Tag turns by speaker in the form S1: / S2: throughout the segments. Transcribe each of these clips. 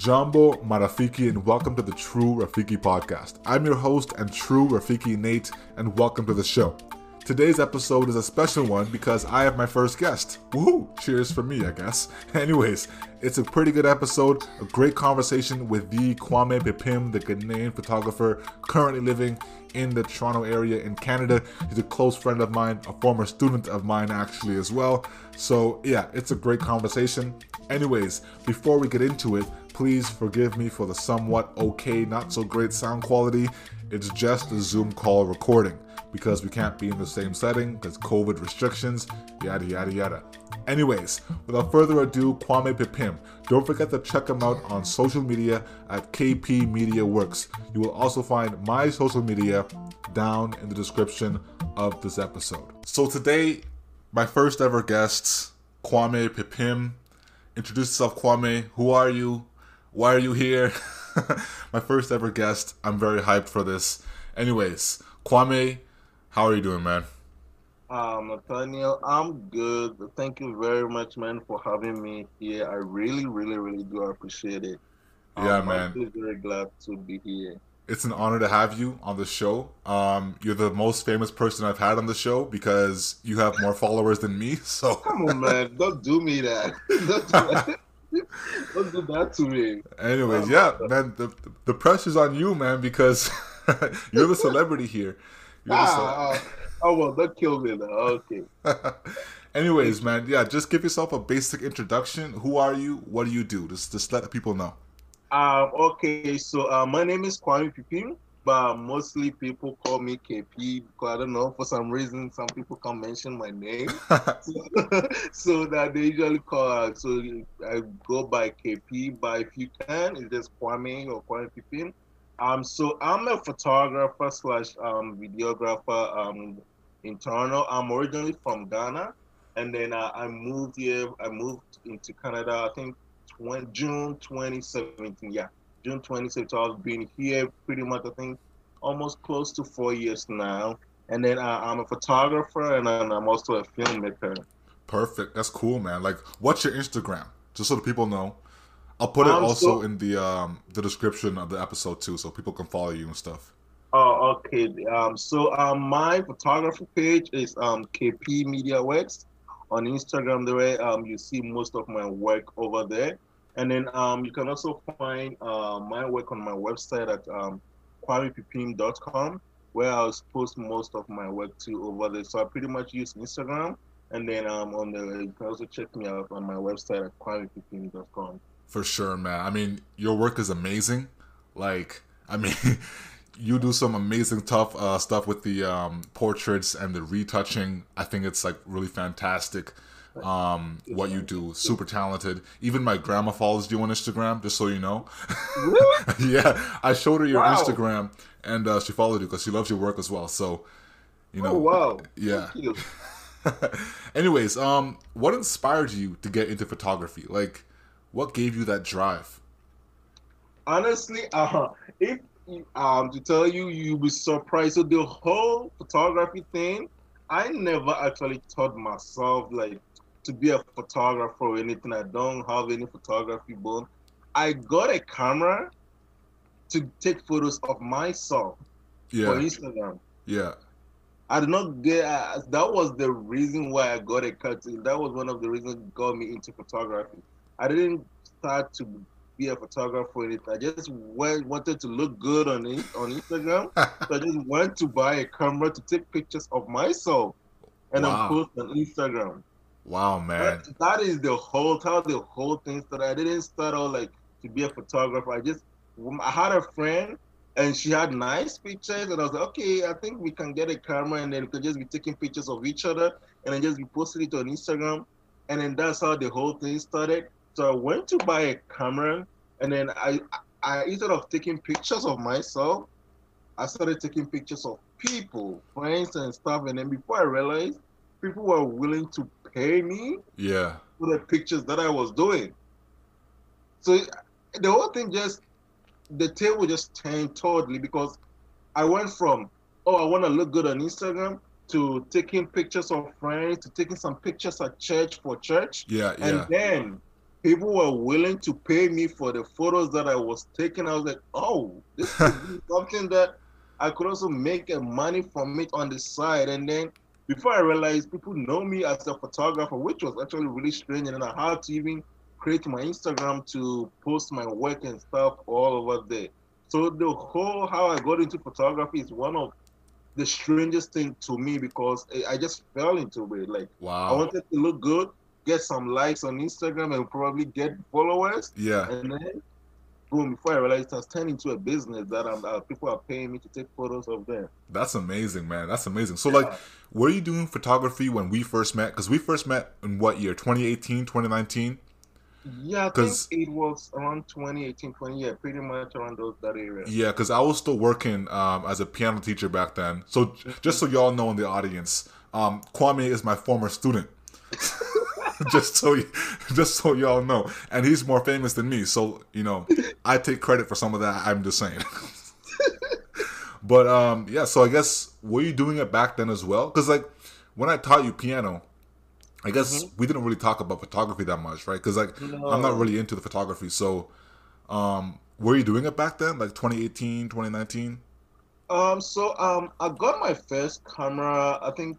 S1: Jambo Marafiki, and welcome to the True Rafiki podcast. I'm your host and True Rafiki Nate, and welcome to the show. Today's episode is a special one because I have my first guest. Woohoo! Cheers for me, I guess. Anyways, it's a pretty good episode, a great conversation with the Kwame Pipim, the Ghanaian photographer currently living in the Toronto area in Canada. He's a close friend of mine, a former student of mine actually as well. So, yeah, it's a great conversation. Anyways, before we get into it, please forgive me for the somewhat okay, not so great sound quality. It's just a Zoom call recording because we can't be in the same setting because COVID restrictions, yada yada yada. Anyways, without further ado, Kwame Pipim. Don't forget to check him out on social media at KP Media Works. You will also find my social media down in the description of this episode. So today, my first ever guest, Kwame Pipim. Introduce yourself, Kwame. Who are you? Why are you here? my first ever guest. I'm very hyped for this. Anyways, Kwame, how are you doing, man?
S2: Um, Nathaniel, I'm good. Thank you very much, man, for having me here. I really, really, really do appreciate it.
S1: Yeah,
S2: um,
S1: man.
S2: I'm very glad to be here.
S1: It's an honor to have you on the show. Um, you're the most famous person I've had on the show because you have more followers than me. So
S2: come on, man, don't do me that. don't, do that. that to me.
S1: Anyways, yeah, man, the the pressure's on you, man, because you're the celebrity here. You're the
S2: ah, ce- oh well, don't kill me now. Okay.
S1: Anyways, man, yeah, just give yourself a basic introduction. Who are you? What do you do? Just just let people know.
S2: Um, okay, so uh, my name is Kwame Pipim, but mostly people call me KP because I don't know for some reason some people can't mention my name, so, so, that they usually call. So I go by KP, but if you can, it's just Kwame or Kwame Pipim. Um, so I'm a photographer slash um, videographer um, in Toronto. I'm originally from Ghana, and then uh, I moved here. I moved into Canada. I think 20, June 2017. Yeah, June 26th. I've been here pretty much. I think almost close to four years now. And then uh, I'm a photographer, and I'm also a filmmaker.
S1: Perfect. That's cool, man. Like, what's your Instagram? Just so the people know. I'll put it um, also so, in the um the description of the episode too, so people can follow you and stuff.
S2: Oh, okay. Um, so um, my photography page is um KP Media Works on Instagram. The way um you see most of my work over there, and then um you can also find uh, my work on my website at um where I'll post most of my work too over there. So I pretty much use Instagram, and then um on the you can also check me out on my website at kwamepipim.com
S1: for sure, man. I mean, your work is amazing. Like, I mean, you do some amazing tough uh, stuff with the um, portraits and the retouching. I think it's like really fantastic. Um, what you do, super talented. Even my grandma follows you on Instagram, just so you know.
S2: Really?
S1: yeah, I showed her your wow. Instagram, and uh, she followed you because she loves your work as well. So, you know,
S2: oh, wow,
S1: yeah. Anyways, um, what inspired you to get into photography? Like, what gave you that drive?
S2: Honestly, uh, if um to tell you, you'll be surprised. So the whole photography thing, I never actually taught myself like to be a photographer or anything. I don't have any photography bone. I got a camera to take photos of myself yeah. for Instagram.
S1: Yeah.
S2: I did not get. Uh, that was the reason why I got a cut. That was one of the reasons got me into photography. I didn't start to be a photographer or anything. I just went, wanted to look good on it, on Instagram. so I just went to buy a camera to take pictures of myself and wow. then post on Instagram.
S1: Wow, man.
S2: But that is the whole how the whole thing started. I didn't start out like to be a photographer. I just I had a friend and she had nice pictures and I was like, okay, I think we can get a camera and then we could just be taking pictures of each other and then just be posting it on Instagram. And then that's how the whole thing started. So I went to buy a camera, and then I, I instead of taking pictures of myself, I started taking pictures of people, friends, and stuff. And then before I realized, people were willing to pay me,
S1: yeah,
S2: for the pictures that I was doing. So the whole thing just, the table just turned totally because I went from, oh, I want to look good on Instagram to taking pictures of friends to taking some pictures at church for church.
S1: Yeah,
S2: yeah. And then people were willing to pay me for the photos that I was taking. I was like, oh, this is something that I could also make money from it on the side. And then before I realized people know me as a photographer, which was actually really strange. And then I had to even create my Instagram to post my work and stuff all over there. So the whole how I got into photography is one of the strangest thing to me because I just fell into it. Like
S1: wow.
S2: I wanted to look good, get some likes on Instagram and probably get followers.
S1: Yeah.
S2: And then boom, before I realized it has turned into a business that I'm, uh, people are paying me to take photos of them.
S1: That's amazing, man. That's amazing. So, yeah. like, were you doing photography when we first met? Because we first met in what year? 2018, 2019?
S2: Yeah, I think it was around 2018, 20, yeah, pretty much around those that area.
S1: Yeah, because I was still working um, as a piano teacher back then. So, just so y'all know in the audience, um, Kwame is my former student. just so you, just so y'all know. And he's more famous than me, so you know, I take credit for some of that. I'm just saying. but um, yeah. So I guess were you doing it back then as well? Because like when I taught you piano, I guess mm-hmm. we didn't really talk about photography that much, right? Because like no. I'm not really into the photography. So, um, were you doing it back then, like 2018, 2019?
S2: Um, so um, I got my first camera. I think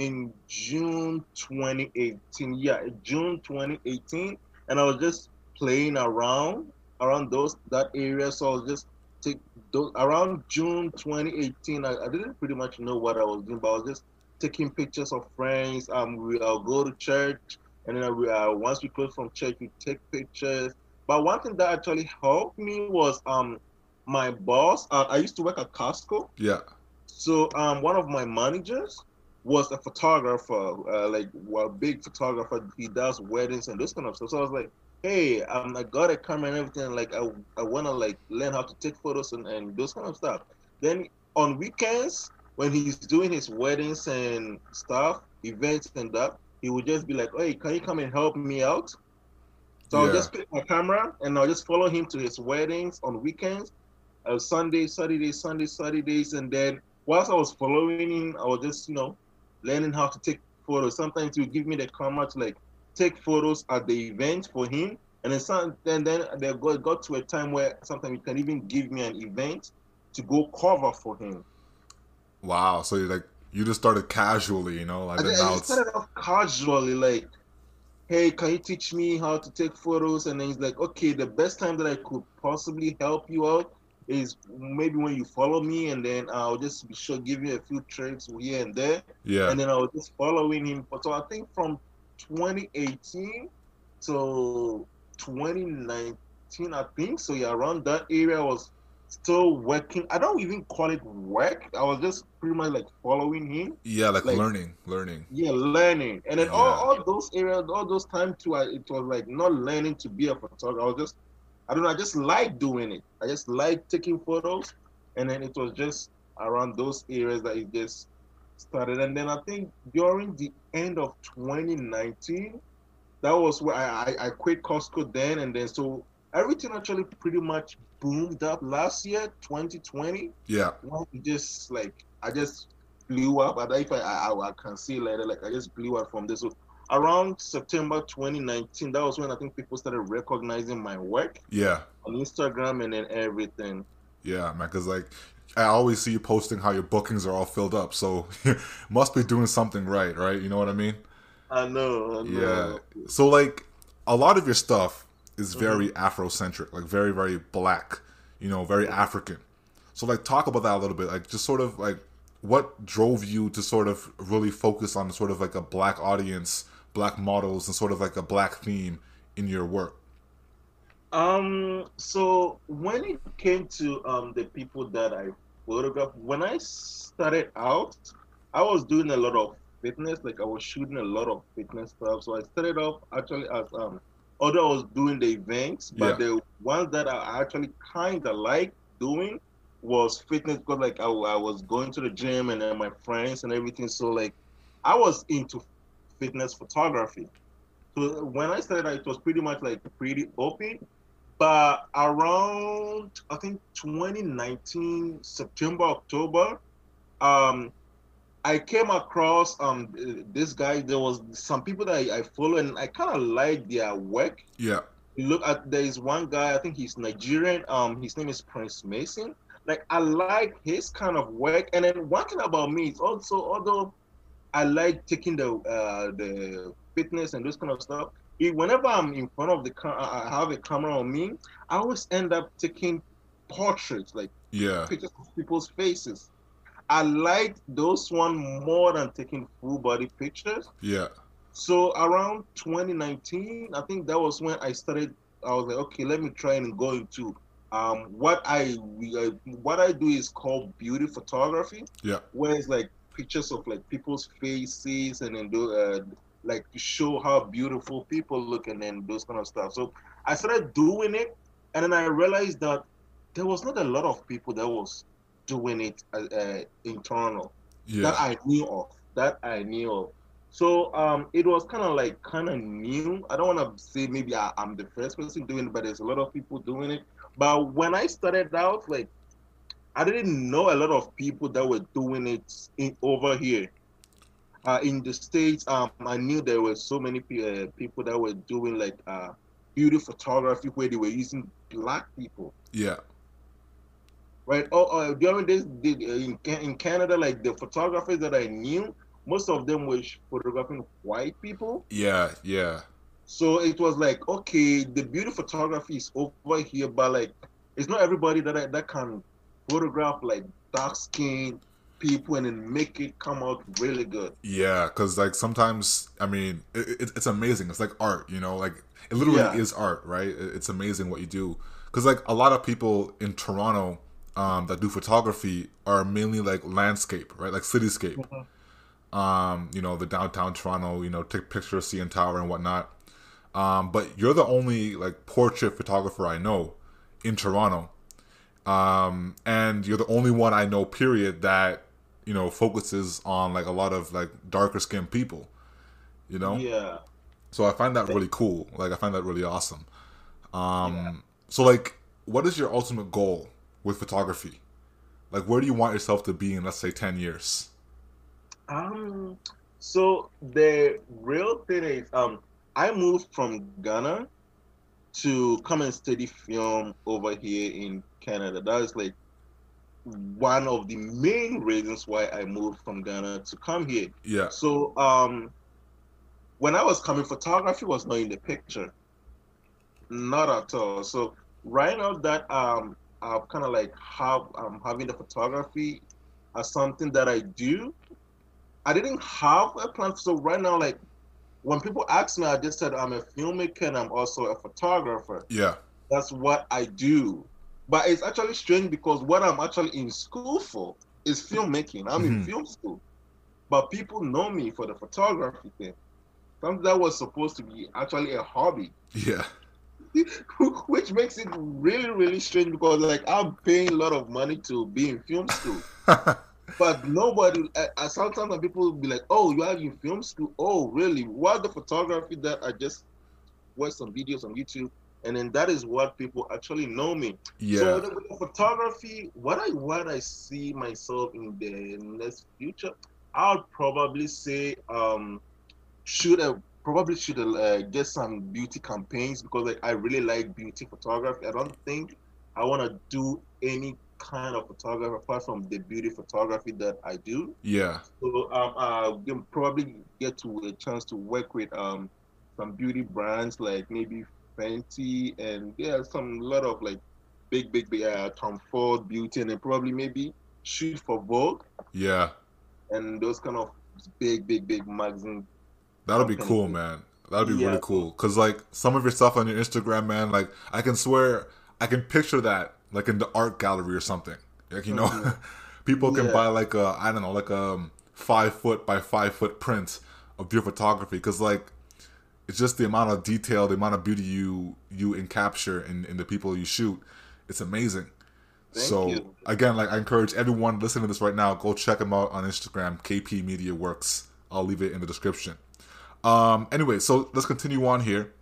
S2: in June 2018. Yeah, June 2018, and I was just playing around around those that area. So I was just take those around June 2018. I, I didn't pretty much know what I was doing, but I was just taking pictures of friends. Um, we I'll go to church, and then we, uh, once we close from church, we take pictures. But one thing that actually helped me was um my boss. Uh, I used to work at Costco.
S1: Yeah.
S2: So um one of my managers was a photographer, uh, like a big photographer. He does weddings and this kind of stuff. So I was like, hey, um, I got a camera and everything. Like, I, I want to like learn how to take photos and, and those kind of stuff. Then on weekends, when he's doing his weddings and stuff, events and that, he would just be like, hey, can you come and help me out? So yeah. I'll just pick my camera and I'll just follow him to his weddings on weekends, uh, Sunday, Saturday, Sunday, Saturdays, and then whilst I was following him, I was just you know learning how to take photos. Sometimes he would give me the camera to like take photos at the event for him. And then some, then then they got, got to a time where sometimes he can even give me an event to go cover for him.
S1: Wow. So you like you just started casually, you know, like
S2: I, I started off casually, like, hey, can you teach me how to take photos? And then he's like, okay, the best time that I could possibly help you out is maybe when you follow me and then I'll just be sure give you a few tricks here and there.
S1: Yeah.
S2: And then I'll just following him. So I think from 2018 to 2019, I think. So yeah, around that area I was still working. I don't even call it work. I was just pretty much like following him.
S1: Yeah, like, like learning, learning.
S2: Yeah, learning. And then yeah. all, all those areas, all those time too, I, it was like not learning to be a photographer. I was just I don't know. I just like doing it. I just like taking photos, and then it was just around those areas that it just started. And then I think during the end of 2019, that was where I, I, I quit Costco then, and then so everything actually pretty much boomed up last year, 2020.
S1: Yeah.
S2: Just like I just blew up. I if I, I, I can see later, like I just blew up from this. So around September 2019, that was when I think people started recognizing my work.
S1: Yeah.
S2: On Instagram and then everything.
S1: Yeah, man, because like I always see you posting how your bookings are all filled up, so must be doing something right, right? You know what I mean?
S2: I know. I know.
S1: Yeah. So like a lot of your stuff is very mm-hmm. Afrocentric, like very very black, you know, very African. So like talk about that a little bit, like just sort of like what drove you to sort of really focus on sort of like a black audience black models and sort of like a black theme in your work?
S2: Um, so when it came to um the people that I photographed, when I started out, I was doing a lot of fitness, like I was shooting a lot of fitness stuff. So I started off actually as um although I was doing the events, but yeah. the ones that I actually kind of like doing was fitness because like I, I was going to the gym and then my friends and everything. So like I was into fitness photography. So when I started, it was pretty much like pretty open. But around I think 2019 September October, um, I came across um this guy. There was some people that I, I follow, and I kind of like their work.
S1: Yeah.
S2: Look at there is one guy. I think he's Nigerian. Um, his name is Prince Mason. Like I like his kind of work. And then one thing about me is also, although I like taking the uh the fitness and this kind of stuff. Whenever I'm in front of the car, I have a camera on me. I always end up taking portraits, like
S1: yeah,
S2: pictures of people's faces. I like those one more than taking full body pictures.
S1: Yeah.
S2: So around 2019, I think that was when I started. I was like, okay, let me try and go into um, what I uh, what I do is called beauty photography.
S1: Yeah.
S2: Where it's like pictures of like people's faces and then do uh, like to show how beautiful people look and then those kind of stuff. So I started doing it, and then I realized that there was not a lot of people that was doing it uh, uh, internal
S1: yeah.
S2: that I knew of. That I knew of. So um, it was kind of like kind of new. I don't want to say maybe I, am the first person doing it, but there's a lot of people doing it. But when I started out, like I didn't know a lot of people that were doing it in, over here. Uh, in the states, um, I knew there were so many uh, people that were doing like uh, beauty photography where they were using black people.
S1: Yeah
S2: right? Oh, uh, during this in, in Canada, like the photographers that I knew, most of them were photographing white people.
S1: Yeah, yeah.
S2: So it was like, okay, the beauty photography is over here, but like, it's not everybody that I, that can photograph like dark skin people and then make it come out really good.
S1: Yeah, because like sometimes, I mean, it, it, it's amazing. It's like art, you know, like it literally yeah. is art, right? It's amazing what you do. Because like a lot of people in Toronto um, that do photography are mainly like landscape, right? Like cityscape. Mm-hmm. Um, you know, the downtown Toronto, you know, take pictures of CN Tower and whatnot. Um, but you're the only like portrait photographer I know in Toronto. Um, and you're the only one I know, period, that, you know, focuses on like a lot of like darker skinned people. You know?
S2: Yeah.
S1: So I find that really cool. Like I find that really awesome. Um yeah. so like what is your ultimate goal with photography? Like, where do you want yourself to be in, let's say, 10 years?
S2: Um, so the real thing is, um, I moved from Ghana to come and study film over here in Canada. That is like one of the main reasons why I moved from Ghana to come here.
S1: Yeah.
S2: So, um, when I was coming, photography was not in the picture, not at all. So right now that um I've kind of like have um having the photography as something that I do. I didn't have a plan. So right now, like when people ask me, I just said I'm a filmmaker and I'm also a photographer.
S1: Yeah.
S2: That's what I do. But it's actually strange because what I'm actually in school for is filmmaking. I'm mm-hmm. in film school. But people know me for the photography thing. Something that was supposed to be actually a hobby.
S1: Yeah.
S2: which makes it really really strange because like I'm paying a lot of money to be in film school, but nobody. Uh, sometimes people will be like, "Oh, you are in film school? Oh, really? What the photography that I just watched some videos on YouTube." And then that is what people actually know me.
S1: Yeah.
S2: So the, the photography, what I what I see myself in the next future, I'll probably say um shoot a probably should uh, get some beauty campaigns because like, I really like beauty photography. I don't think I want to do any kind of photography apart from the beauty photography that I do.
S1: Yeah.
S2: So um, uh, probably get to a chance to work with um some beauty brands like maybe Fenty and yeah, some lot of like big, big, big uh, Tom Ford beauty, and then probably maybe shoot for Vogue.
S1: Yeah.
S2: And those kind of big, big, big magazine
S1: That'll be cool, man. That'll be yeah. really cool. Cause like some of your stuff on your Instagram, man, like I can swear I can picture that like in the art gallery or something. Like you know, mm-hmm. people can yeah. buy like a I don't know like a um, five foot by five foot print of your photography. Cause like it's just the amount of detail, the amount of beauty you you encapture in in the people you shoot. It's amazing.
S2: Thank
S1: so
S2: you.
S1: again, like I encourage everyone listening to this right now, go check them out on Instagram, KP Media Works. I'll leave it in the description. Um, anyway, so let's continue on here.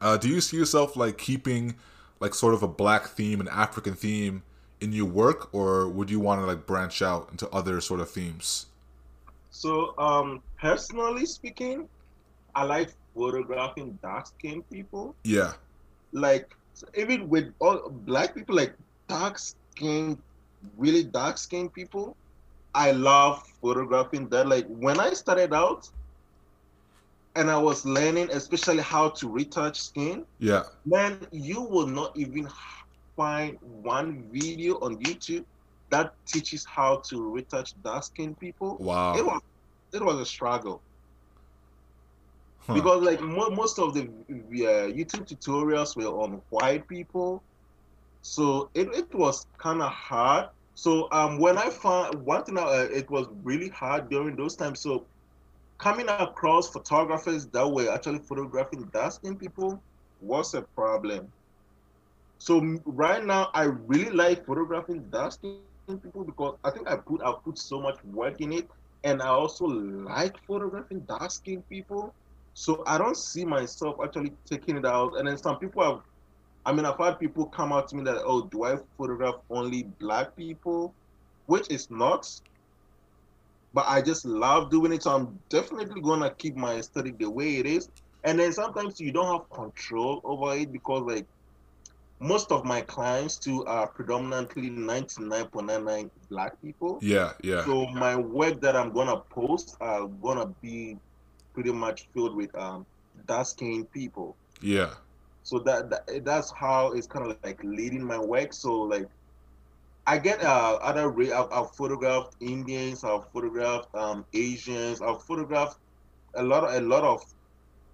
S1: Uh, do you see yourself like keeping like sort of a black theme, an African theme in your work, or would you want to like branch out into other sort of themes?
S2: So, um, personally speaking, I like photographing dark skinned people.
S1: Yeah.
S2: Like even with all black people, like dark skinned, really dark skinned people, I love photographing that. Like when I started out and I was learning, especially how to retouch skin,
S1: Yeah.
S2: man, you will not even find one video on YouTube that teaches how to retouch dark skinned people.
S1: Wow.
S2: It was it was a struggle
S1: Huh.
S2: because like mo- most of the uh, YouTube tutorials were on white people, so it, it was kind of hard. So um, when I found one thing, uh, it was really hard during those times. So coming across photographers that were actually photographing dark skinned people was a problem. So right now, I really like photographing dark skinned people because I think I put I put so much work in it, and I also like photographing dark skinned people. So I don't see myself actually taking it out. And then some people have, I mean, I've had people come out to me that, oh, do I photograph only black people? Which is not. But I just love doing it. So I'm definitely going to keep my aesthetic the way it is. And then sometimes you don't have control over it because, like, most of my clients too are predominantly 99.99 black people.
S1: Yeah. Yeah.
S2: So my work that I'm gonna post are gonna be pretty much filled with um dark skinned people.
S1: Yeah.
S2: So that, that that's how it's kind of like leading my work. So like I get uh other ra- I've, I've photographed Indians, I've photographed um Asians, I've photographed a lot of a lot of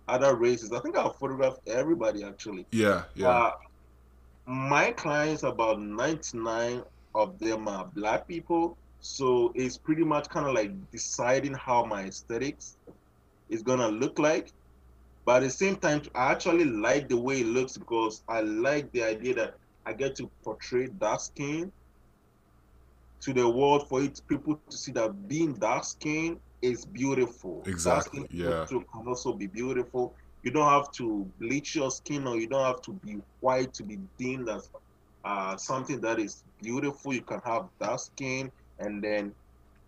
S2: other races. I think I've photographed everybody actually.
S1: Yeah. Yeah.
S2: Uh, my clients, about 99 of them are black people. So it's pretty much kind of like deciding how my aesthetics is gonna look like. But at the same time, I actually like the way it looks because I like the idea that I get to portray dark skin to the world for it people to see that being dark skin is beautiful.
S1: Exactly, yeah.
S2: can also be beautiful. You don't have to bleach your skin or you don't have to be white to be deemed as uh, something that is beautiful. You can have dark skin and then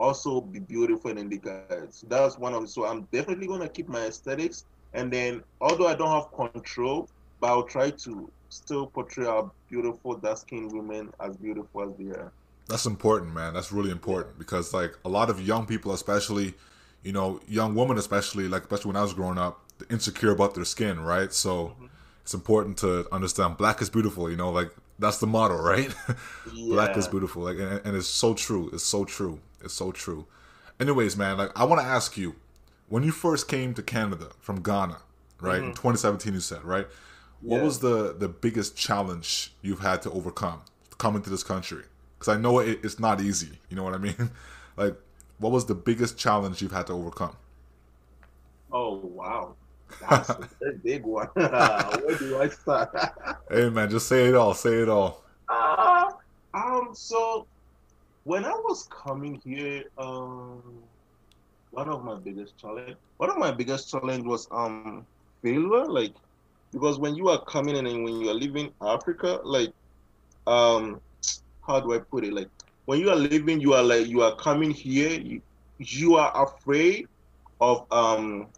S2: also be beautiful and indicated. So that's one of the, so I'm definitely gonna keep my aesthetics and then although I don't have control, but I'll try to still portray our beautiful dark skinned women as beautiful as they are.
S1: That's important, man. That's really important because like a lot of young people, especially, you know, young women, especially like especially when I was growing up, insecure about their skin, right? So mm-hmm. it's important to understand black is beautiful. You know, like that's the motto, right? black is beautiful, like, and, and it's so true. It's so true. It's so true. Anyways, man, like I want to ask you, when you first came to Canada from Ghana, right in 2017, you said, right? What
S2: Yeah.
S1: was the the biggest challenge you've had to overcome coming to this country? Because I know it, it's not easy. You know what I mean? like, what was the biggest challenge you've had to overcome?
S2: Oh wow. That's a big one. Where do I start?
S1: Hey, man, just say it all. Say it all.
S2: Uh, um, so when I was coming here, um, one of my biggest challenge, one of my biggest challenge was um failure, like because when you are coming in and when you are leaving Africa, like um, how do I put it? Like when you are leaving, you are like you are coming here, you, you are afraid of um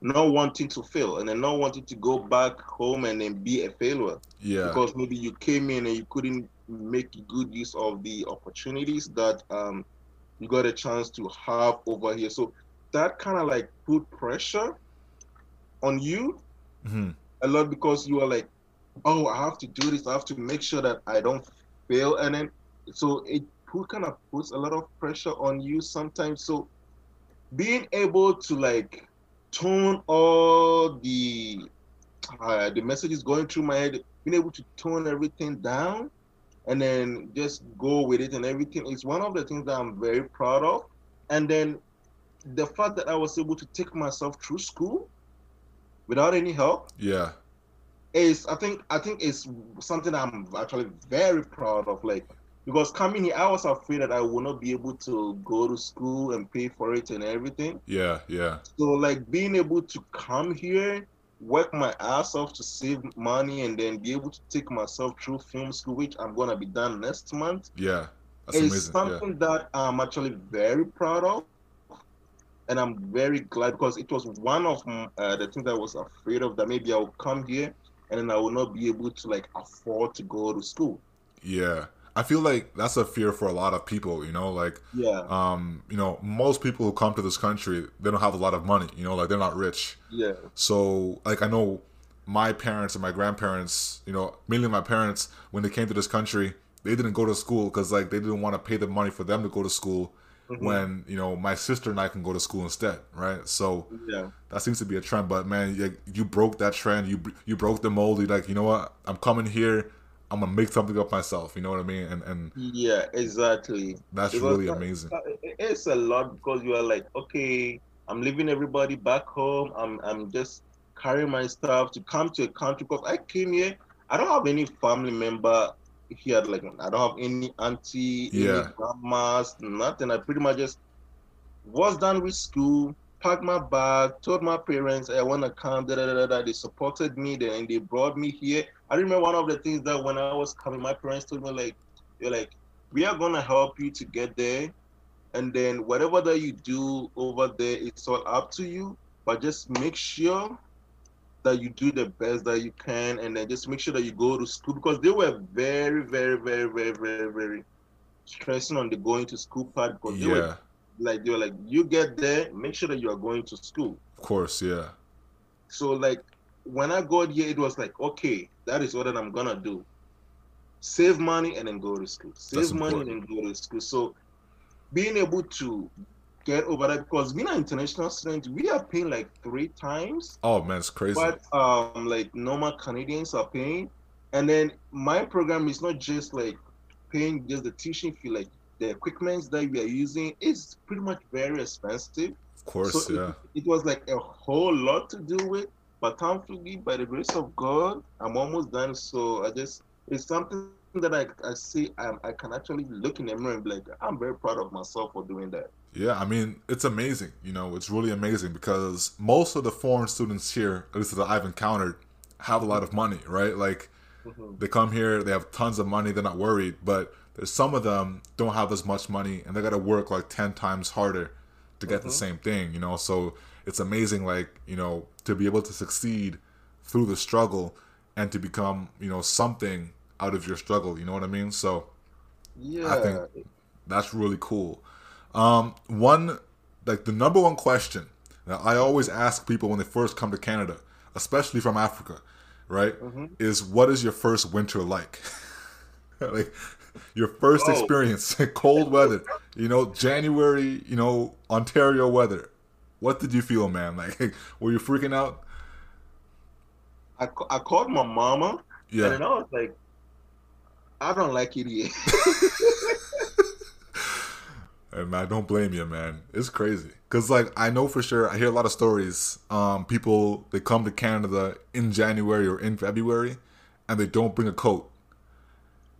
S2: not wanting to fail and then not wanting to go back home and then be a failure
S1: Yeah.
S2: because maybe you came in and you couldn't make good use of the opportunities that um, you got a chance to have over here. So that kind of like put pressure on you
S1: hmm
S2: a lot because you are like, oh, I have to do this. I have to make sure that I don't fail, and then so it put kind of puts a lot of pressure on you sometimes. So being able to like tone all the uh, the messages going through my head, being able to tone everything down, and then just go with it and everything is one of the things that I'm very proud of. And then the fact that I was able to take myself through school without any help
S1: Yeah.
S2: is I think I think it's something I'm actually very proud of. Like because coming here, I was afraid that I would not be able to go to school and pay for it and everything.
S1: Yeah. Yeah.
S2: So like being able to come here, work my ass off to save money, and then be able to take myself through film school, which I'm gonna be done next month,
S1: Yeah. That's
S2: is
S1: amazing. Yeah.
S2: something that I'm actually very proud of. and I'm very glad because it was one of uh, the things I was afraid of that maybe I will come here and then I will not be able to like afford to go to school.
S1: Yeah. I feel like that's a fear for a lot of people, you know, like
S2: yeah.
S1: um, you know, most people who come to this country, they don't have a lot of money, you know, like they're not rich.
S2: Yeah.
S1: So, like I know my parents and my grandparents, you know, mainly my parents when they came to this country, they didn't go to school cuz like they didn't want to pay the money for them to go to school mm-hmm. when, you know, my sister and I can go to school instead, right? So,
S2: yeah.
S1: That seems to be a trend, but man, you, you broke that trend. You you broke the mold. You're like, you know what? I'm coming here I'm gonna make something of myself. You know what I mean? And and
S2: yeah, exactly.
S1: That's because really amazing.
S2: It's a lot because you are like, okay, I'm leaving everybody back home. I'm I'm just carrying my stuff to come to a country because I came here. I don't have any family member here. Like I don't have any auntie, yeah. any grandmas, nothing. I pretty much just was done with school packed my bag, told my parents I want to come. Da, da, da, da. They supported me, then they brought me here. I remember one of the things that when I was coming, my parents told me like, "You're like, we are gonna help you to get there, and then whatever that you do over there, it's all up to you. But just make sure that you do the best that you can, and then just make sure that you go to school because they were very, very, very, very, very, very stressing on the going to school part because
S1: yeah.
S2: they were like they were like, you get there, make sure that you are going to school.
S1: Of course, yeah.
S2: So like when I got here, it was like, okay, that is what I'm gonna do. Save money and then go to school. Save That's money important. and then go to school. So being able to get over that because being an international student, we are paying like three times.
S1: Oh man, it's crazy.
S2: But um, like normal Canadians are paying, and then my program is not just like paying just the teaching fee. Like the equipment that we are using is pretty much very expensive.
S1: Of course, so
S2: yeah. It, it, was like a whole lot to do with, but thankfully, by the grace of God, I'm almost done. So I just it's something that I, I see I, I can actually look in the mirror and be like, I'm very proud of myself for doing that.
S1: Yeah, I mean, it's amazing. You know, it's really amazing because most of the foreign students here, at least that I've encountered, have a lot of money, right? Like, mm-hmm. they come here, they have tons of money, they're not worried, but there's some of them don't have as much money and they got to work like 10 times harder to get mm-hmm. the same thing you know so it's amazing like you know to be able to succeed through the struggle and to become you know something out of your struggle you know what i mean so
S2: yeah i
S1: think that's really cool um one like the number one question that i always ask people when they first come to canada especially from africa right mm-hmm. is what is your first winter like like your first oh. experience, cold weather, you know, January, you know, Ontario weather. What did you feel, man? Like, were you freaking out?
S2: I, I called my mama.
S1: Yeah.
S2: And I was like, I don't like it here.
S1: and I don't blame you, man. It's crazy. Cause like I know for sure, I hear a lot of stories. Um, people they come to Canada in January or in February, and they don't bring a coat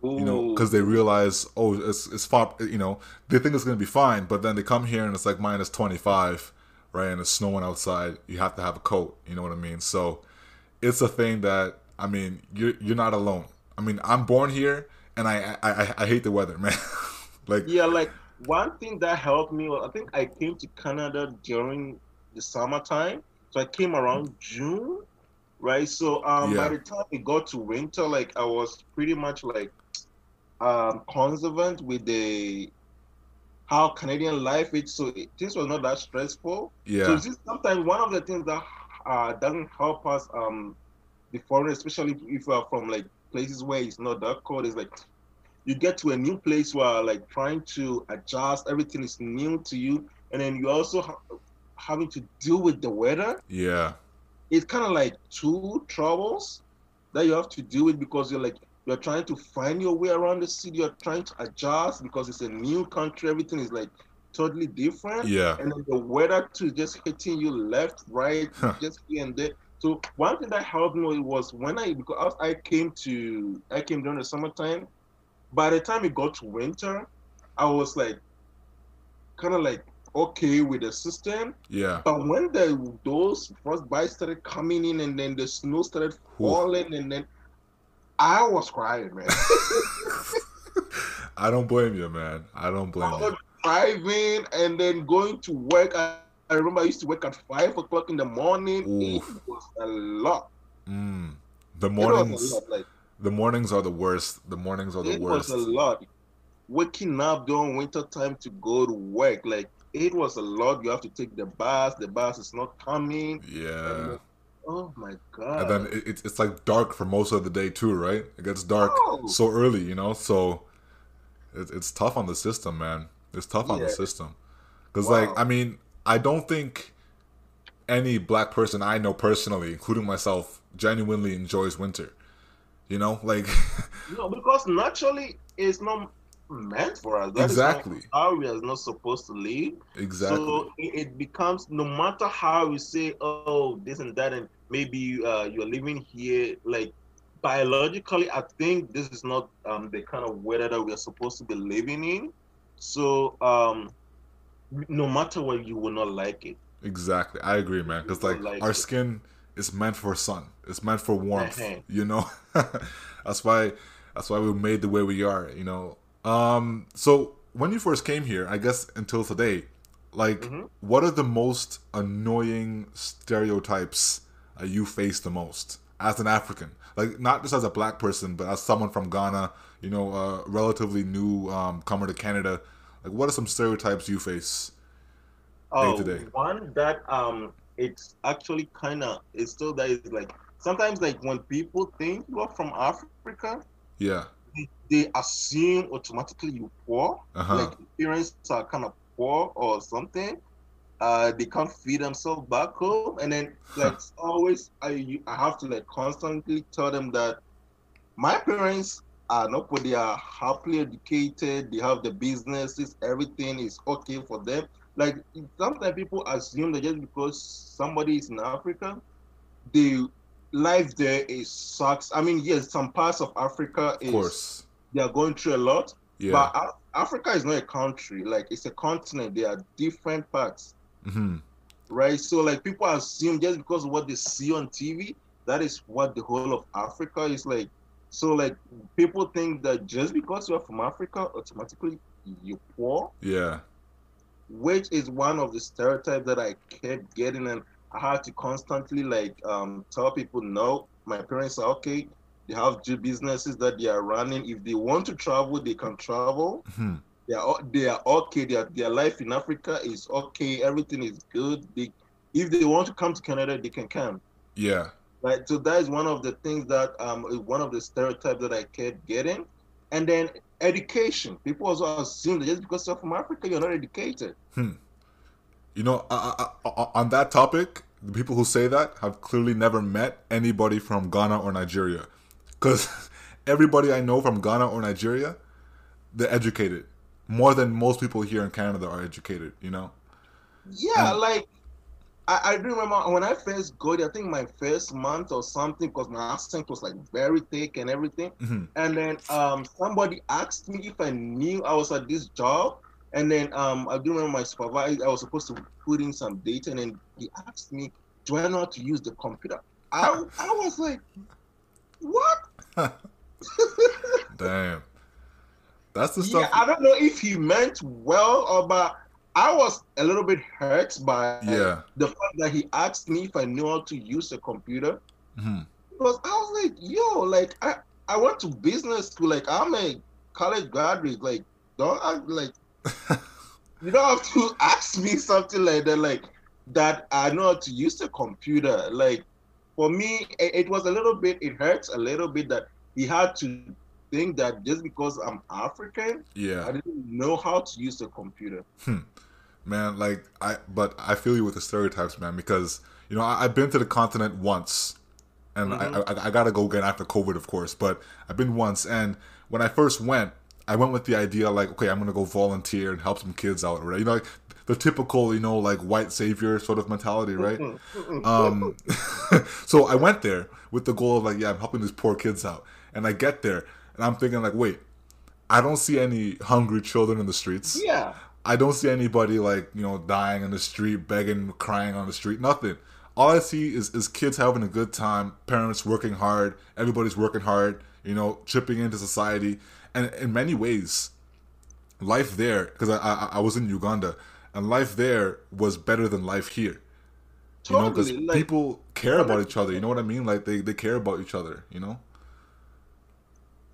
S1: you know, because they realize, oh, it's it's far, you know, they think it's gonna be fine, but then they come here and it's like minus twenty five, right, and it's snowing outside. You have to have a coat. You know what I mean? So, it's a thing that I mean, you're you're not alone. I mean, I'm born here, and I I, I hate the weather, man. like
S2: yeah, like one thing that helped me. I think I came to Canada during the summertime, so I came around June, right? So um, yeah. by the time it got to winter, like I was pretty much like um, conservant with the how Canadian life is. So it, this was not that stressful.
S1: Yeah.
S2: So this, sometimes one of the things that uh, doesn't help us, um, the foreign, especially if you are from like places where it's not that cold, is like you get to a new place where like trying to adjust, everything is new to you, and then you also ha- having to deal with the weather.
S1: Yeah.
S2: It's kind of like two troubles that you have to deal with because you're like you're trying to find your way around the city. You're trying to adjust because it's a new country. Everything is like totally different.
S1: Yeah.
S2: And then the weather too just hitting you left, right, huh. just here and there. So one thing that helped me was when I because I came to I came during the summertime. By the time it got to winter, I was like kind of like okay with the system.
S1: Yeah.
S2: But when the those first bites started coming in and then the snow started falling Ooh. and then I was crying, man.
S1: I don't blame you, man. I don't blame I
S2: you. Driving and then going to work. I, I remember I used to wake at five o'clock in the morning.
S1: Oof.
S2: It was a lot.
S1: Mm. The mornings,
S2: lot. Like
S1: the mornings are the worst. The mornings are the
S2: it
S1: worst.
S2: It was a lot. Waking up during winter time to go to work, like it was a lot. You have to take the bus. The bus is not coming.
S1: Yeah.
S2: Oh my god.
S1: And then it, it's it's like dark for most of the day too, right? It gets dark
S2: Oh.
S1: so early, you know. So it, it's tough on the system, man. It's tough on the system because,
S2: Wow.
S1: like, I mean, I don't think any black person I know personally, including myself, genuinely enjoys winter. You know, like
S2: No, because naturally it's not meant for us. That is
S1: Exactly.
S2: how we are not supposed to live.
S1: exactly.
S2: So it, becomes no matter how you say, oh, this and that, and maybe uh, you're living here, like biologically, I think this is not um, the kind of weather that we're supposed to be living in. So um, no matter what, you will not like it.
S1: Exactly, I agree, man. Because like,
S2: Like
S1: our
S2: it.
S1: skin is meant for sun. It's meant for warmth.
S2: Uh-huh.
S1: You know, that's why that's why we made the way we are. You know. Um. So when you first came here, I guess until today, like,
S2: Mhm.
S1: what are the most annoying stereotypes uh, you face the most as an African? Like, not just as a black person, but as someone from Ghana. You know, uh, relatively new um, comer to Canada. Like, what are some stereotypes you face?
S2: Oh,
S1: to day.
S2: one that um, it's actually kind of it's still that is like sometimes like when people think you're from Africa,
S1: Yeah.
S2: They, they assume automatically you poor.
S1: Uh huh.
S2: Like parents are kind of poor or something. Uh, they can't feed themselves back home, and then like always I I have to like constantly tell them that my parents are not poor. They are happily educated. They have the businesses. Everything is okay for them. Like sometimes people assume that just because somebody is in Africa, the life there is sucks. I mean, yes, some parts of Africa
S1: of
S2: is
S1: course.
S2: they are going through a lot.
S1: Yeah.
S2: But Af- Africa is not a country, like it's a continent. There are different parts,
S1: hmm
S2: right? So like people assume just because of what they see on TV, that is what the whole of Africa is like. So like people think that just because you're from Africa, automatically you're poor,
S1: Yeah.
S2: which is one of the stereotypes that I kept getting, and I had to constantly like um, tell people, no, my parents are okay. They have G businesses that they are running. If they want to travel, they can travel.
S1: hmm
S2: they are they are okay. Their their life in Africa is okay. Everything is good. They, if they want to come to Canada, they can come.
S1: Yeah.
S2: Right. So that is one of the things that um one of the stereotypes that I kept getting, and then education. People also assume that just because you're from Africa, you're not educated.
S1: You know, uh, uh, uh, on that topic, the people who say that have clearly never met anybody from Ghana or Nigeria. Because everybody I know from Ghana or Nigeria, they're educated. More than most people here in Canada are educated, you know?
S2: Yeah,
S1: And-
S2: like I, I remember when I first got, I think my first month or something, because my accent was like very thick and everything.
S1: hmm
S2: And then um, somebody asked me if I knew I was at this job. And then um, I do remember my supervisor, I was supposed to put in some data. And then he asked me, Do I know how to use the computer? I, I was like, What?
S1: Damn. That's the stuff. Yeah.
S2: I don't know if he meant well or but I was a little bit hurt by
S1: Yeah.
S2: the fact that he asked me if I knew how to use a computer.
S1: hmm
S2: Because I was like, yo, like I, I went to business school, like I'm a college graduate, like don't act like you don't have to ask me something like that, like that I know how to use the computer. Like for me, it, it was a little bit, it hurts a little bit that he had to think that just because I'm African,
S1: yeah, I
S2: didn't know how to use the computer. Hmm.
S1: Man, like, I, but I feel you with the stereotypes, man, because, you know, I, I've been to the continent once. And I, mm-hmm. I, I gotta go again after COVID, of course. But I've been once, and when I first went, I went with the idea like, okay, I'm gonna go volunteer and help some kids out, right? You know, like the typical, you know, like white savior sort of mentality, right? Um, so I went there with the goal of like, yeah, I'm helping these poor kids out, and I get there, and I'm thinking like, wait, I don't see any hungry children in the streets.
S2: yeah.
S1: I don't see anybody like you know dying in the street, begging, crying on the street. Nothing. All I see is, is kids having a good time, parents working hard, everybody's working hard, you know, chipping into society, and in many ways, life there. Because I, I I was in Uganda, and life there was better than life here. You know, because
S2: Totally, like-
S1: people care about each other. You know what I mean? Like they they care about each other. You know.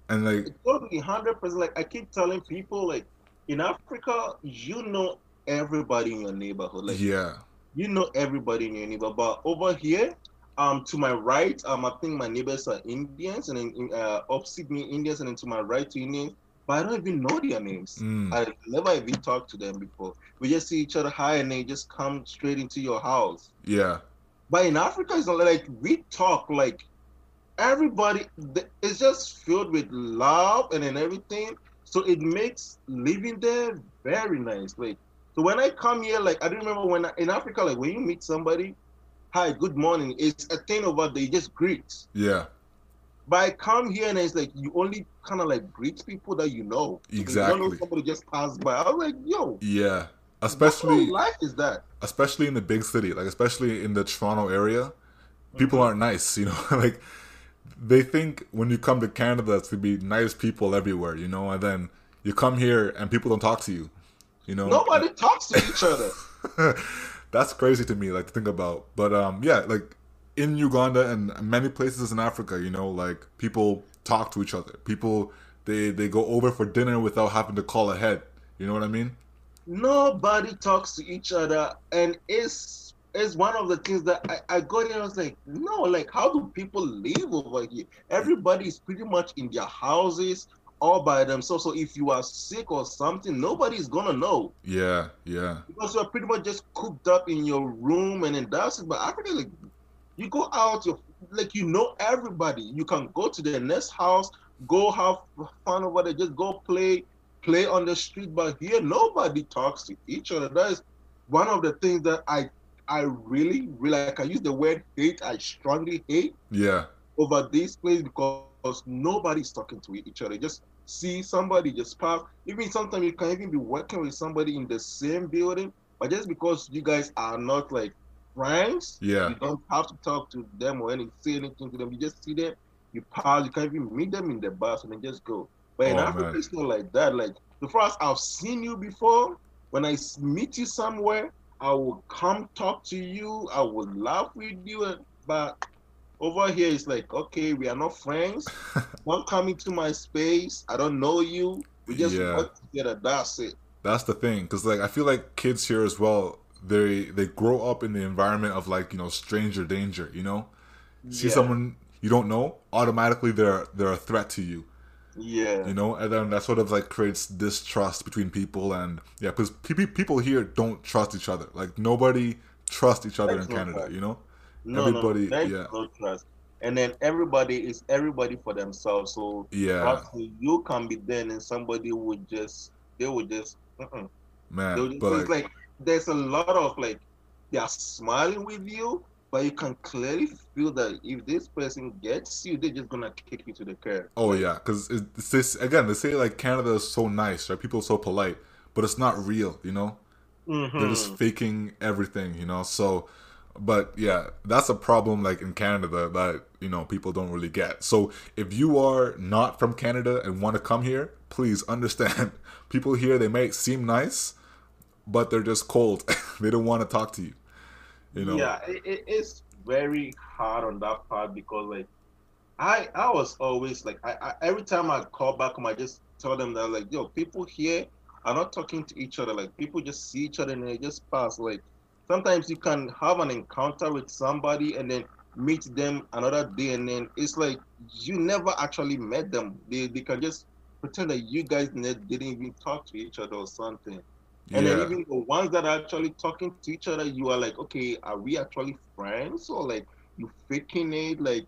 S1: And like
S2: totally hundred percent. Like I keep telling people, like in Africa, you know everybody in your neighborhood. Like
S1: yeah,
S2: you know everybody in your neighborhood. But over here, um, to my right, um, I think my neighbors are Indians, and then in, uh, opposite me Indians, and then to my right to Indians. But I don't even know their names.
S1: Mm.
S2: I never even talked to them before. We just see each other high, and they just come straight into your house.
S1: yeah,
S2: But in Africa, it's not like we talk like everybody. It's just filled with love and then everything. So it makes living there very nice. Like so, when I come here, like I don't remember when I, in Africa, like when you meet somebody, hi, good morning. It's a thing over there. You just greet.
S1: yeah,
S2: But I come here and it's like you only kind of like greet people that you know. You don't know
S1: Exactly.
S2: somebody just passed by. I was like, yo,
S1: yeah. Especially
S2: life is that?
S1: especially in the big city, like especially in the Toronto area, people
S2: Mm-hmm.
S1: aren't nice. You know, like they think when you come to Canada to be nice people everywhere. You know, and then you come here and people don't talk to you. You know,
S2: Nobody talks to each other.
S1: that's crazy to me like to think about. But um yeah like in uganda and many places in africa you know like people talk to each other. People they they go over for dinner without having to call ahead. You know what i mean?
S2: Nobody talks to each other. And it's it's one of the things that I, I got here. I was like, no, like how do people live over here? Everybody is pretty much in their houses all by themselves. So if you are sick or something, nobody's gonna know
S1: yeah yeah
S2: because you're pretty much just cooped up in your room and then that's it. But Africa, like you go out, you like you know everybody. You can go to the next house, go have fun over there, just go play, play on the street. But here, nobody talks to each other. That is one of the things that I I really, really like. I use the word hate. I strongly hate
S1: yeah
S2: over this place because nobody's talking to each other. Just see somebody just pass. Even sometimes you can even be working with somebody in the same building, but just because you guys are not like friends,
S1: yeah
S2: you don't have to talk to them or any say anything to them. You just see them, you pass. You can even meet them in the bus and then just go. But in
S1: Oh,
S2: Africa,
S1: man.
S2: it's not like that. Like the first I've seen you before. when I meet you somewhere, I will come talk to you. I will laugh with you. But over here, it's like, okay, we are not friends. Don't come into my space. I don't know you. We just
S1: Yeah.
S2: work together. That's it.
S1: that's the thing because like i feel like kids here as well they they grow up in the environment of like you know stranger danger you know see
S2: Yeah.
S1: someone you don't know automatically they're they're a threat to you
S2: Yeah.
S1: you know and then that sort of like creates distrust between people and yeah because pe- people here don't trust each other like nobody trusts each other
S2: That's
S1: in canada
S2: fact.
S1: you know
S2: No,
S1: Everybody-
S2: no,
S1: yeah.
S2: no trust. And then everybody is everybody for themselves. So
S1: yeah
S2: you can be there and somebody would just they would just uh-uh.
S1: man
S2: just-
S1: but
S2: it's like there's a lot of like they are smiling with you, but you can clearly feel that if this person gets you, they're just gonna kick you to the curb.
S1: oh yeah because it's this again they say like canada is so nice right people are so polite but it's not real you know they're
S2: Mhm.
S1: just faking everything you know so but yeah that's a problem like in canada that you know people don't really get. So if you are not from canada and want to come here please understand. People here they may seem nice but they're just cold. They don't want to talk to you you know?
S2: Yeah, it, it, it's very hard on that part because like I I was always like I, I every time I call back home I just tell them that like yo people here are not talking to each other. Like people just see each other and they just pass like sometimes you can have an encounter with somebody and then meet them another day and then it's like you never actually met them they, they can just pretend that you guys didn't even talk to each other or something and then even the ones that are actually talking to each other, you are like, okay, are we actually friends or like you faking it? Like,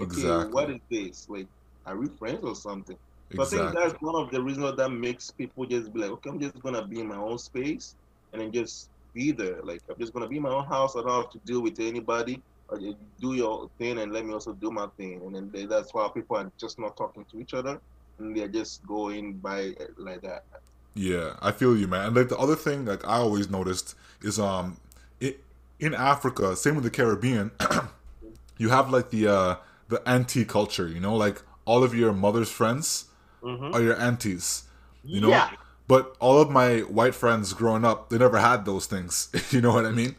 S2: okay,
S1: exactly
S2: what is this? Like, are we friends or something? So I think that's one of the reasons that makes people just be like, okay, I'm just gonna be in my own space and then just be there. Like, I'm just gonna be in my own house. I don't have to deal with anybody. Or you do your thing and let me also do my thing. And then they- that's why people are just not talking to each other and they're just going by like that.
S1: Yeah, I feel you, man. And like the other thing, like I always noticed, is um, it, in Africa, same with the Caribbean, you have like the uh the auntie culture. You know, like all of your mother's friends
S2: Mhm.
S1: are your aunties. You know,
S2: yeah.
S1: But all of my white friends growing up, they never had those things. you know what I mean?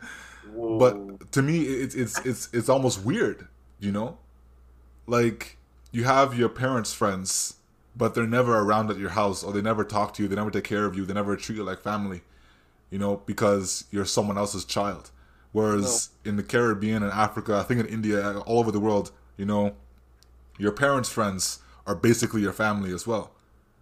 S2: Whoa.
S1: But to me, it's it's it's it's almost weird. You know, like you have your parents' friends, but they're never around at your house, or they never talk to you, they never take care of you, they never treat you like family. You know, because you're someone else's child. Whereas in the Caribbean and Africa, I think in India, all over the world, you know, your parents' friends are basically your family as well.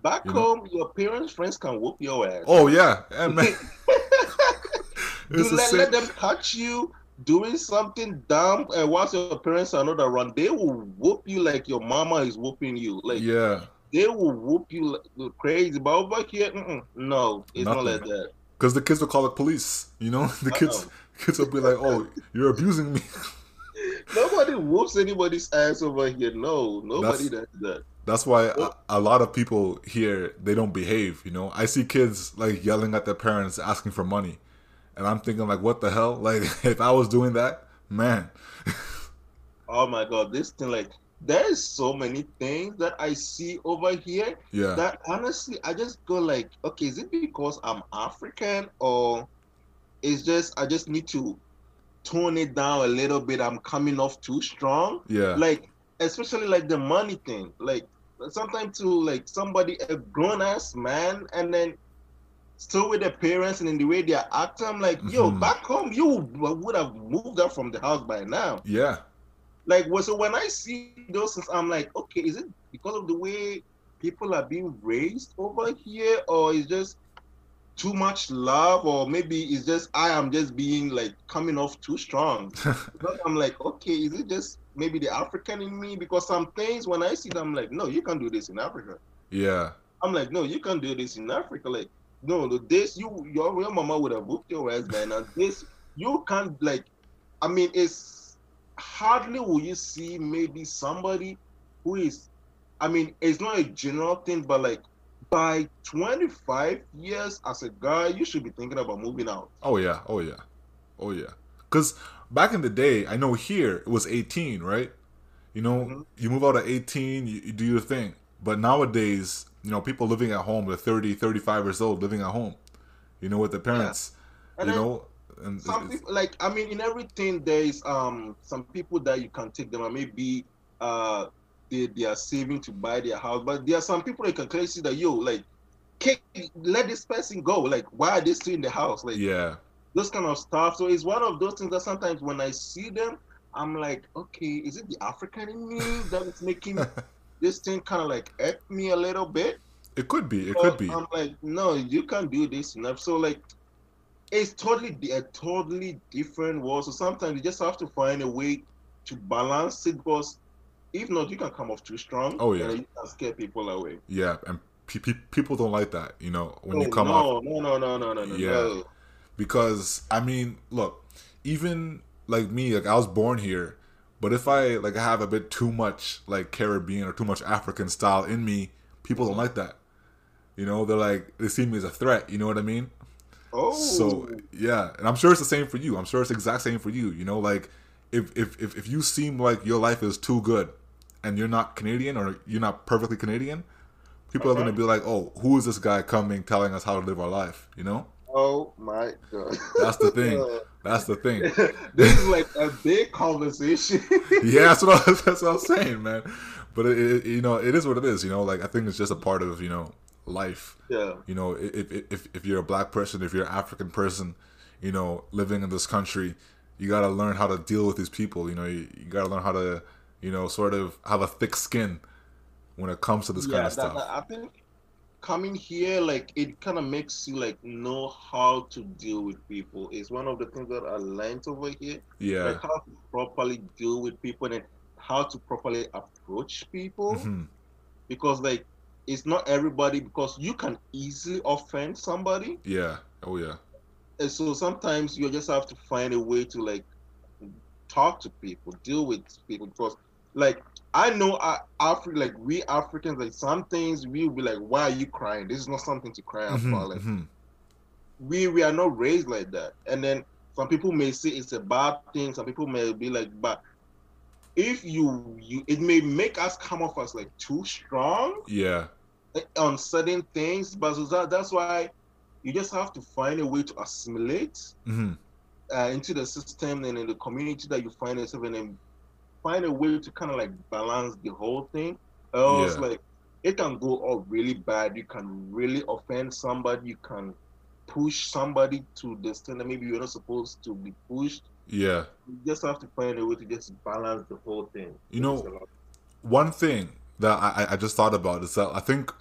S2: Back
S1: you know?
S2: home, your parents' friends can whoop your ass.
S1: Oh yeah, yeah man.
S2: Let, let them catch you doing something dumb, and once your parents are not around, they will whoop you like your mama is whooping you. Like
S1: yeah,
S2: they will whoop you like crazy. But over here, mm-mm, no, it's not like that.
S1: because the kids will call the police. You know, the kids
S2: Uh-oh.
S1: kids will be like, "Oh, you're abusing me."
S2: Nobody whoops anybody's ass over here. No, nobody
S1: That's-
S2: does that.
S1: That's why a, a lot of people here they don't behave. You know, I see kids like yelling at their parents asking for money, and I'm thinking like, what the hell? Like, if I was doing that, man,
S2: Oh my god, this thing like there's so many things that I see over here
S1: yeah,
S2: that honestly I just go like, okay, is it because I'm African or it's just I just need to tone it down a little bit. I'm coming off too strong.
S1: yeah,
S2: Like especially like the money thing. Like sometimes to like somebody a grown ass man and then still with their parents and in the way they are acting, I'm like, yo,
S1: Mhm.
S2: back home you would have moved out from the house by now.
S1: yeah,
S2: Like, well, so when I see those things, I'm like, okay, is it because of the way people are being raised over here, or is just too much love, or maybe it's just I am just being like coming off too strong? I'm like, okay, is it just maybe the African in me? Because some things when I see them, I'm like, no, you can't do this in Africa.
S1: yeah,
S2: I'm like, no, you can't do this in Africa. Like, no, no, this you your your mama would have whooped your ass by now. This you can't like. I mean, it's hardly will you see maybe somebody who is. I mean, it's not a general thing, but like by 25 years as a guy, you should be thinking about moving out.
S1: oh yeah, oh yeah, oh yeah. Because back in the day, I know here it was 18, right? You know,
S2: Mhm.
S1: you move out at 18, you, you do your thing. But nowadays, you know, people living at home, they're 30, 35 years old, living at home, you know, with their parents,
S2: And
S1: you
S2: then
S1: know, and
S2: some people like I mean in everything there is um some people that you can take them and maybe uh they, they are saving to buy their house but there are some people that can clearly see that yo like kick, let this person go like why are they still in the house like
S1: yeah,
S2: those kind of stuff so it's one of those things that sometimes when I see them I'm like okay is it the African in me that is making this thing kind of like irk me a little bit
S1: it could be, it could be.
S2: I'm like, no, you can't do this enough. So like, it's totally a totally different world. So sometimes you just have to find a way to balance it because if not, you can come off too strong.
S1: Oh, yeah.
S2: and you can scare people away.
S1: Yeah, and pe- pe- people don't like that, you know, when you come
S2: no,
S1: off
S2: no, no, no, no, no, no,
S1: Yeah.
S2: no.
S1: Because I mean, look, even like me, like I was born here, but if I like I have a bit too much like Caribbean or too much African style in me, people don't like that. You know, they're like they see me as a threat. You know what I mean?
S2: Oh,
S1: So yeah, and I'm sure it's the same for you. I'm sure it's the exact same for you. You know, like if if if, if you seem like your life is too good, and you're not Canadian or you're not perfectly Canadian, people are gonna be like, oh, who is this guy coming telling us how to live our life? You know,
S2: oh my god,
S1: that's the thing. That's the thing.
S2: this is like a big conversation.
S1: yeah, that's what I, that's what I'm saying, man. But it, it, you know, it is what it is. You know, like I think it's just a part of you know life.
S2: yeah,
S1: You know, if if if, you're a black person, if you're an African person, you know, living in this country, you got to learn how to deal with these people. You know, you, you got to learn how to, you know, sort of have a thick skin when it comes to this kind of
S2: that-
S1: stuff.
S2: that- I think coming here, like it kind of makes you like know how to deal with people. It's one of the things that I learned over here,
S1: yeah.
S2: like how to properly deal with people and how to properly approach people.
S1: Mhm.
S2: Because like it's not everybody because you can easily offend somebody,
S1: Yeah. Oh yeah.
S2: and so sometimes you just have to find a way to like talk to people, deal with people. Because like I know I Afri like we Africans like some things we will be like, why are you crying? This is not something to cry
S1: Mhm,
S2: about. Like
S1: mhm.
S2: we we are not raised like that. And then some people may say it's a bad thing. Some people may be like, but if you you it may make us come off as like too strong.
S1: Yeah.
S2: on certain things, but that, that's why you just have to find a way to assimilate
S1: hmm
S2: uh, into the system and in the community that you find yourself in, and find a way to kind of like balance the whole thing. Else,
S1: Yeah.
S2: like it can go all really bad. You can really offend somebody. You can push somebody to the extent that maybe you're not supposed to be pushed.
S1: Yeah.
S2: You just have to find a way to just balance the whole thing.
S1: You know-
S2: It's a lot.
S1: one thing that I, I- just thought about is that I think,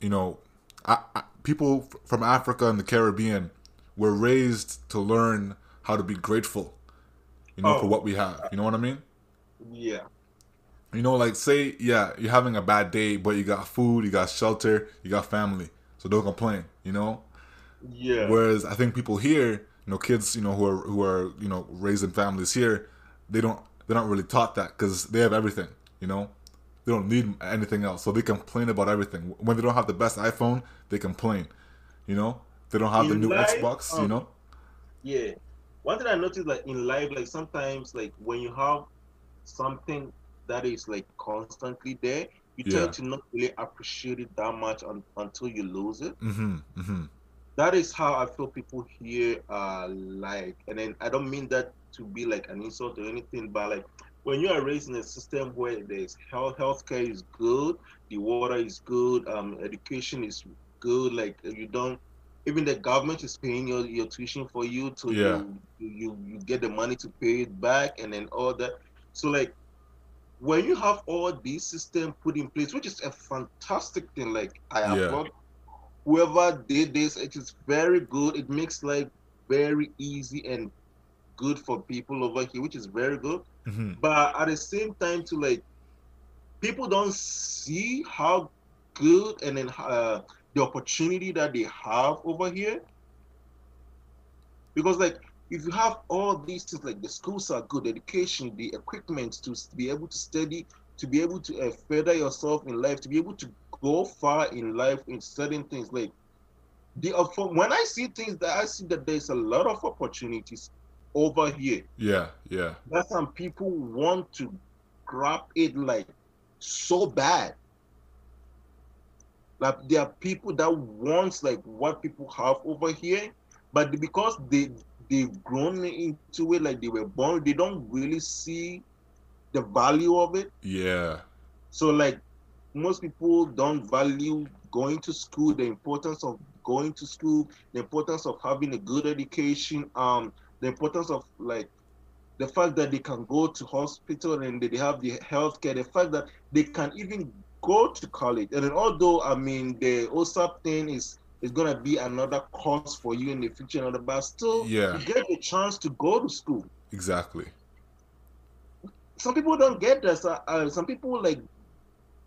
S1: you know, I, I, people f- from Africa and the Caribbean were raised to learn how to be grateful, you know, for
S2: Oh.
S1: what we have. You know what I mean?
S2: Yeah,
S1: You know, like say, yeah, you're having a bad day, but you got food, you got shelter, you got family, so don't complain. You know.
S2: yeah,
S1: Whereas I think people here, you know, kids, you know, who are who are you know raised in families here, they don't they're not really taught that because they have everything. You know, they don't need anything else, so they complain about everything. When they don't have the best iPhone, they complain. You know, they don't have the new
S2: life,
S1: Xbox. you
S2: um,
S1: know,
S2: yeah. One thing I noticed, like in life, like sometimes, like when you have something that is like constantly there, you
S1: Yeah.
S2: tend to not really appreciate it that much un- until you lose it.
S1: mm-hmm, mm-hmm.
S2: that is how I feel people here are like. And then I don't mean that to be like an insult or anything, but like when you are raised in a system where there's health healthcare is good, the water is good, um, education is good, like you don't even the government is paying your, your tuition for you so
S1: Yeah.
S2: you, you you get the money to pay it back and then all that. So like when you have all these systems put in place, which is a fantastic thing, like I
S1: Yeah.
S2: applaud whoever did this, it is very good. It makes life very easy and good for people over here, which is very good.
S1: Mm-hmm.
S2: But at the same time, to like people don't see how good and then uh, the opportunity that they have over here. Because like if you have all these things, like the schools are good, education, the equipment to be able to study, to be able to uh, further yourself in life, to be able to go far in life in certain things, like the uh, when I see things that I see that there's a lot of opportunities over here
S1: Yeah, yeah,
S2: that some people want to grab it like so bad. Like there are people that wants like what people have over here, but because they they've grown into it like they were born, they don't really see the value of it.
S1: yeah,
S2: So like most people don't value going to school, the importance of going to school, the importance of having a good education, um, the importance of like the fact that they can go to hospital and they have the healthcare, the fact that they can even go to college. And although I mean the OSAP thing is is gonna be another cost for you in the future, that, but still
S1: Yeah.
S2: you get the chance to go to school
S1: exactly.
S2: some people don't get this. Uh, some people like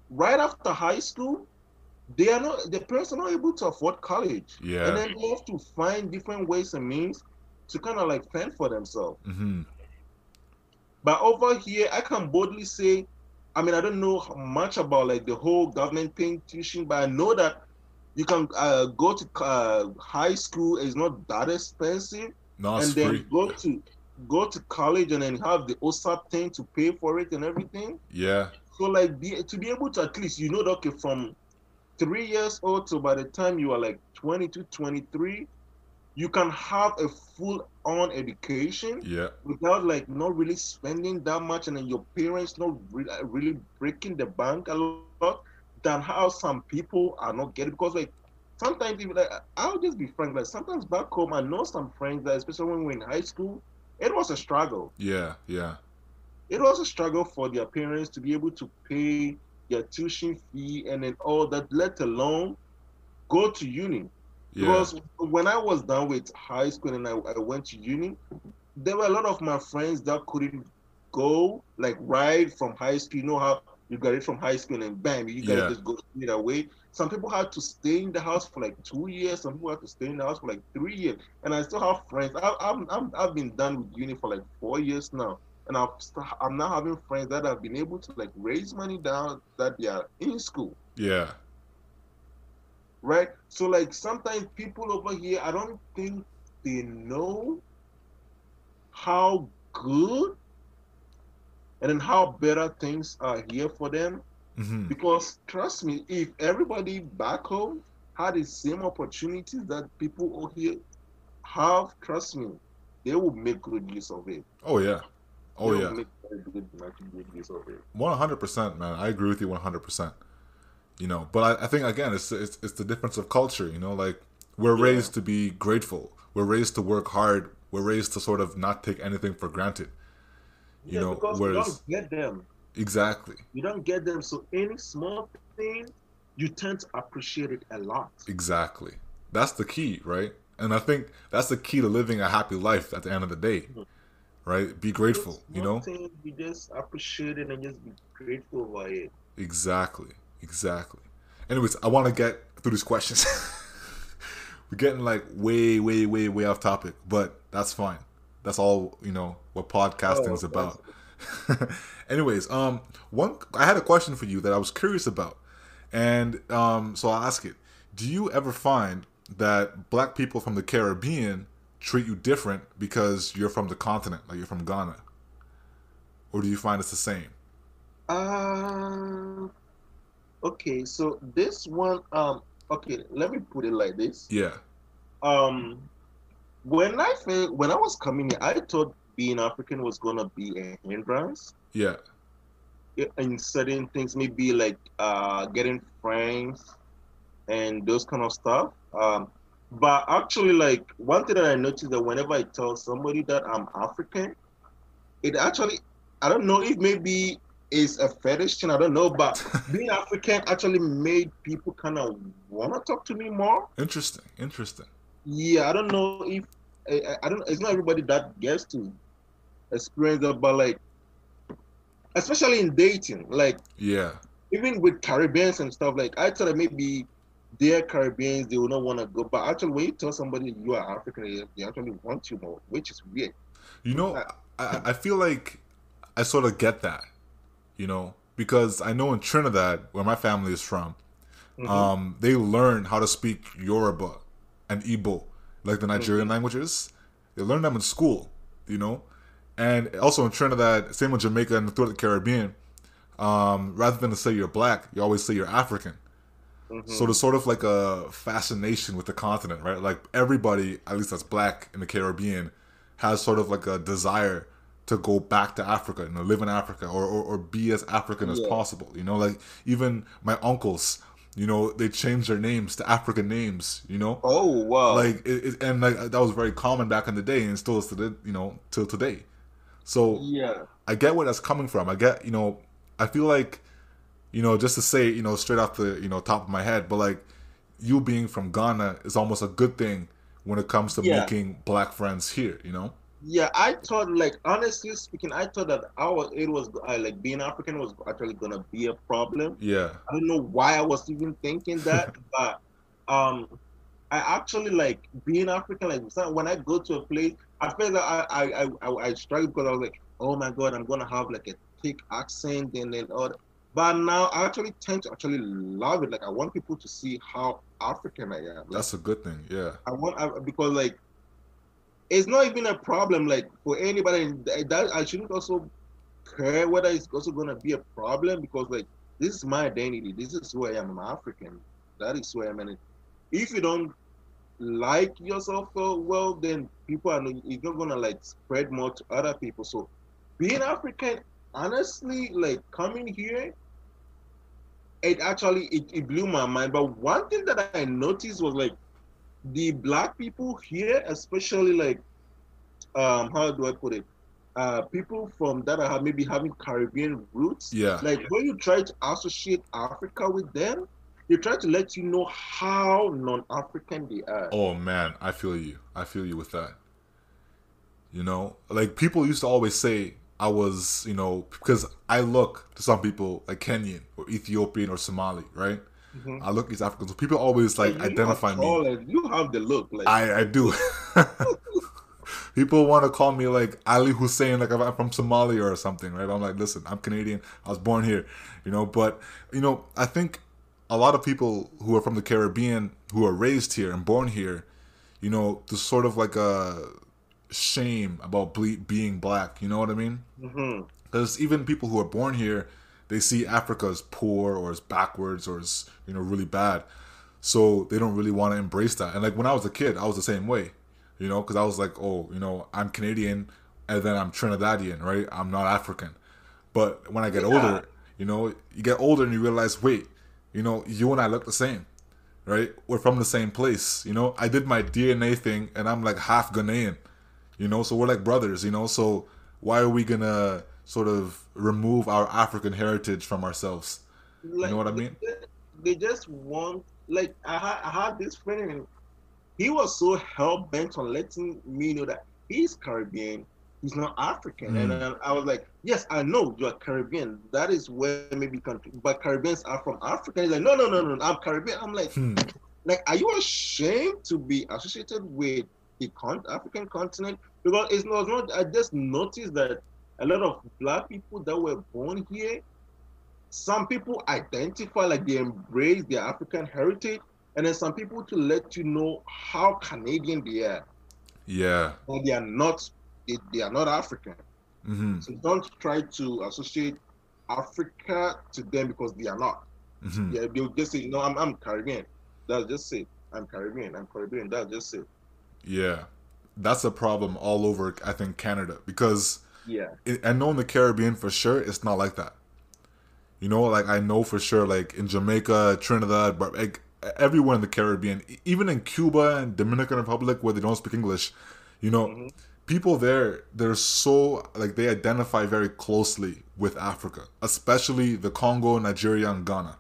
S2: right after high school, they are not the parents are not able to afford college,
S1: Yeah.
S2: and then they have to find different ways and means to kind of like fend for themselves.
S1: Mm-hmm.
S2: But over here, I can boldly say, I mean, I don't know much about like the whole government paying tuition, but I know that you can uh, go to uh, high school. It's not that expensive
S1: No,
S2: and then
S1: free.
S2: go to go to college and then have the OSAP thing to pay for it and everything.
S1: Yeah,
S2: So like be, to be able to at least you know that okay from three years old to by the time you are like 22, 23, you can have a full on education
S1: yeah,
S2: without like not really spending that much and then your parents not re- really breaking the bank a lot than how some people are not getting because like sometimes even like I'll just be frank like sometimes back home I know some friends that especially when we're in high school it was a struggle
S1: yeah, yeah,
S2: it was a struggle for their parents to be able to pay their tuition fee and then all that let alone go to uni
S1: yeah.
S2: because when I was done with high school and I, I went to uni, there were a lot of my friends that couldn't go like right from high school. You know how you got it from high school and bam, you gotta
S1: Yeah.
S2: just go straight away. Some people had to stay in the house for like two years. Some people had to stay in the house for like three years. And I still have friends. I, I'm, I'm, I've been done with uni for like four years now. And I've, I'm now having friends that have been able to like raise money down that they are in school
S1: yeah,
S2: right? So like sometimes people over here, I don't think they know how good and then how better things are here for them.
S1: Mhm.
S2: Because trust me, if everybody back home had the same opportunities that people over here have, trust me, they will make good use of it.
S1: Oh yeah. Oh
S2: they
S1: yeah.
S2: make good, good use of it.
S1: One hundred percent, man. I agree with you one hundred percent. You know, but I, I think again, it's, it's it's the difference of culture. You know, like we're
S2: Yeah.
S1: raised to be grateful. We're raised to work hard. We're raised to sort of not take anything for granted. You
S2: yeah,
S1: know,
S2: because
S1: whereas-
S2: you don't get them.
S1: Exactly.
S2: You don't get them. So any small thing, you tend to appreciate it a lot.
S1: Exactly. That's the key, right? And I think that's the key to living a happy life at the end of the day.
S2: Mhm.
S1: Right? Be grateful, you know?
S2: thing, you just appreciate it and just be grateful over it.
S1: Exactly. Exactly. Anyways, I want to get through these questions. We're getting like way, way, way, way off topic, but that's fine. That's all, you know, what podcasting's
S2: Oh,
S1: about. Anyways, um, one I had a question for you that I was curious about, and um, so I'll ask it. Do you ever find that black people from the Caribbean treat you different because you're from the continent, like you're from Ghana, or do you find it's the same?
S2: Uh, okay, so this one, um, okay, let me put it like this.
S1: Yeah,
S2: Um, when I when I was coming here, I thought being African was gonna be a hindrance
S1: yeah,
S2: in certain things, maybe like uh getting friends and those kind of stuff. Um, but actually, like one thing that I noticed that whenever I tell somebody that I'm African, it actually, I don't know if maybe it's a fetish thing, I don't know, but being African actually made people kind of want to talk to me more.
S1: interesting, interesting.
S2: Yeah, I don't know if I, I- don't. It's not everybody that gets to experience that, but like, especially in dating, like
S1: Yeah,
S2: even with Caribbeans and stuff, like I thought that maybe they're Caribbeans, they will not want to go, but actually, when you tell somebody you are African, they, actually want you more, which is weird.
S1: you know, I, I feel like I sort of get that, you know, because I know in Trinidad, where my family is from,
S2: Mhm.
S1: um, they learn how to speak Yoruba and Igbo, like the Nigerian languages. They learn them in school, you know, and also in Trinidad, same with Jamaica and throughout the Caribbean. Um, rather than to say you're black, you always say you're African.
S2: Mhm.
S1: So there's sort of like a fascination with the continent, right? Like everybody, at least that's black in the Caribbean, has sort of like a desire to go back to Africa and live in Africa or, or, or be as African as possible. You know, like even my uncles, you know, they changed their names to African names, you know?
S2: oh wow,
S1: Like it, it, and like that was very common back in the day and still is to the, you know, till today. So
S2: yeah,
S1: I get where that's coming from. I get, you know, I feel like, you know, just to say, you know, straight off the, you know, top of my head, but like you being from Ghana is almost a good thing when it comes to
S2: Yeah.
S1: making black friends here, you know?
S2: Yeah. I thought, like honestly speaking, I thought that our it was uh, like being African was actually gonna be a problem.
S1: Yeah.
S2: I don't know why I was even thinking that, but um, I actually like being African. Like when I go to a place, I feel like I I I, I, I struggle because I was like, oh my god, I'm gonna have like a thick accent and then all. that. But now I actually tend to actually love it. Like I want people to see how African I am. Like,
S1: That's a good thing. Yeah.
S2: I want I, because like it's not even a problem like for anybody that I shouldn't also care whether it's also gonna be a problem because like this is my identity. This is who I am. I'm African. That is who I am. And if you don't like yourself uh, well, then people are not, not gonna like spread more to other people. So being African, honestly, like coming here, it actually it, it blew my mind. But one thing that I noticed was like the black people here, especially like um how do I put it? Uh people from that are maybe having Caribbean roots.
S1: Yeah.
S2: Like when you try to associate Africa with them, they try to let you know how non-African they are.
S1: Oh man, I feel you. I feel you with that. You know, like people used to always say I was, you know, because I look to some people like Kenyan or Ethiopian or Somali, right?
S2: Mhm.
S1: I look East African, so people always like identify me.
S2: You have the look, like
S1: I I do. People want to call me like Ali Hussein, like I'm from Somalia or something, right? I'm like, listen, I'm Canadian. I was born here, you know. But you know, I think a lot of people who are from the Caribbean, who are raised here and born here, you know, there's sort of like a shame about ble- being black. You know what I mean? Because even people who are born here, they see Africa as poor or as backwards or as you know really bad, so they don't really want to embrace that. And like when I was a kid, I was the same way, you know, because I was like, oh, you know, I'm Canadian and then I'm Trinidadian, right? I'm not African. But when I get yeah. older, you know, you get older and you realize, wait, you know, you and I look the same, right? We're from the same place, you know. I did my DNA thing and I'm like half Ghanaian, you know, so we're like brothers, you know. So why are we gonna sort of remove our African heritage from ourselves? Like, you know what I mean?
S2: They just want, like, I had, I had this friend and he was so hell bent on letting me know that he's Caribbean, he's not African. Mm. And I was like, yes, I know you're Caribbean. That is where maybe country, but Caribbeans are from Africa. He's like, no, no, no, no, I'm Caribbean. I'm like, hmm. like, are you ashamed to be associated with the con- African continent? Because it's not, not. I just noticed that a lot of black people that were born here, some people identify like they embrace their African heritage, and then some people to let you know how Canadian they are.
S1: Yeah.
S2: But they are not they, they are not African.
S1: Mm-hmm.
S2: So don't try to associate Africa to them because they are not. Mm-hmm. Yeah, they'll just say, no, I'm, I'm Caribbean. That's just say, I'm Caribbean. I'm Caribbean. That's just it.
S1: Yeah, that's a problem all over. I think Canada because
S2: yeah,
S1: I know in the Caribbean for sure it's not like that. You know, like I know for sure, like in Jamaica, Trinidad, but like everywhere in the Caribbean, even in Cuba and Dominican Republic where they don't speak English, you know, mm-hmm people there they're so like they identify very closely with Africa, especially the Congo, Nigeria, and Ghana.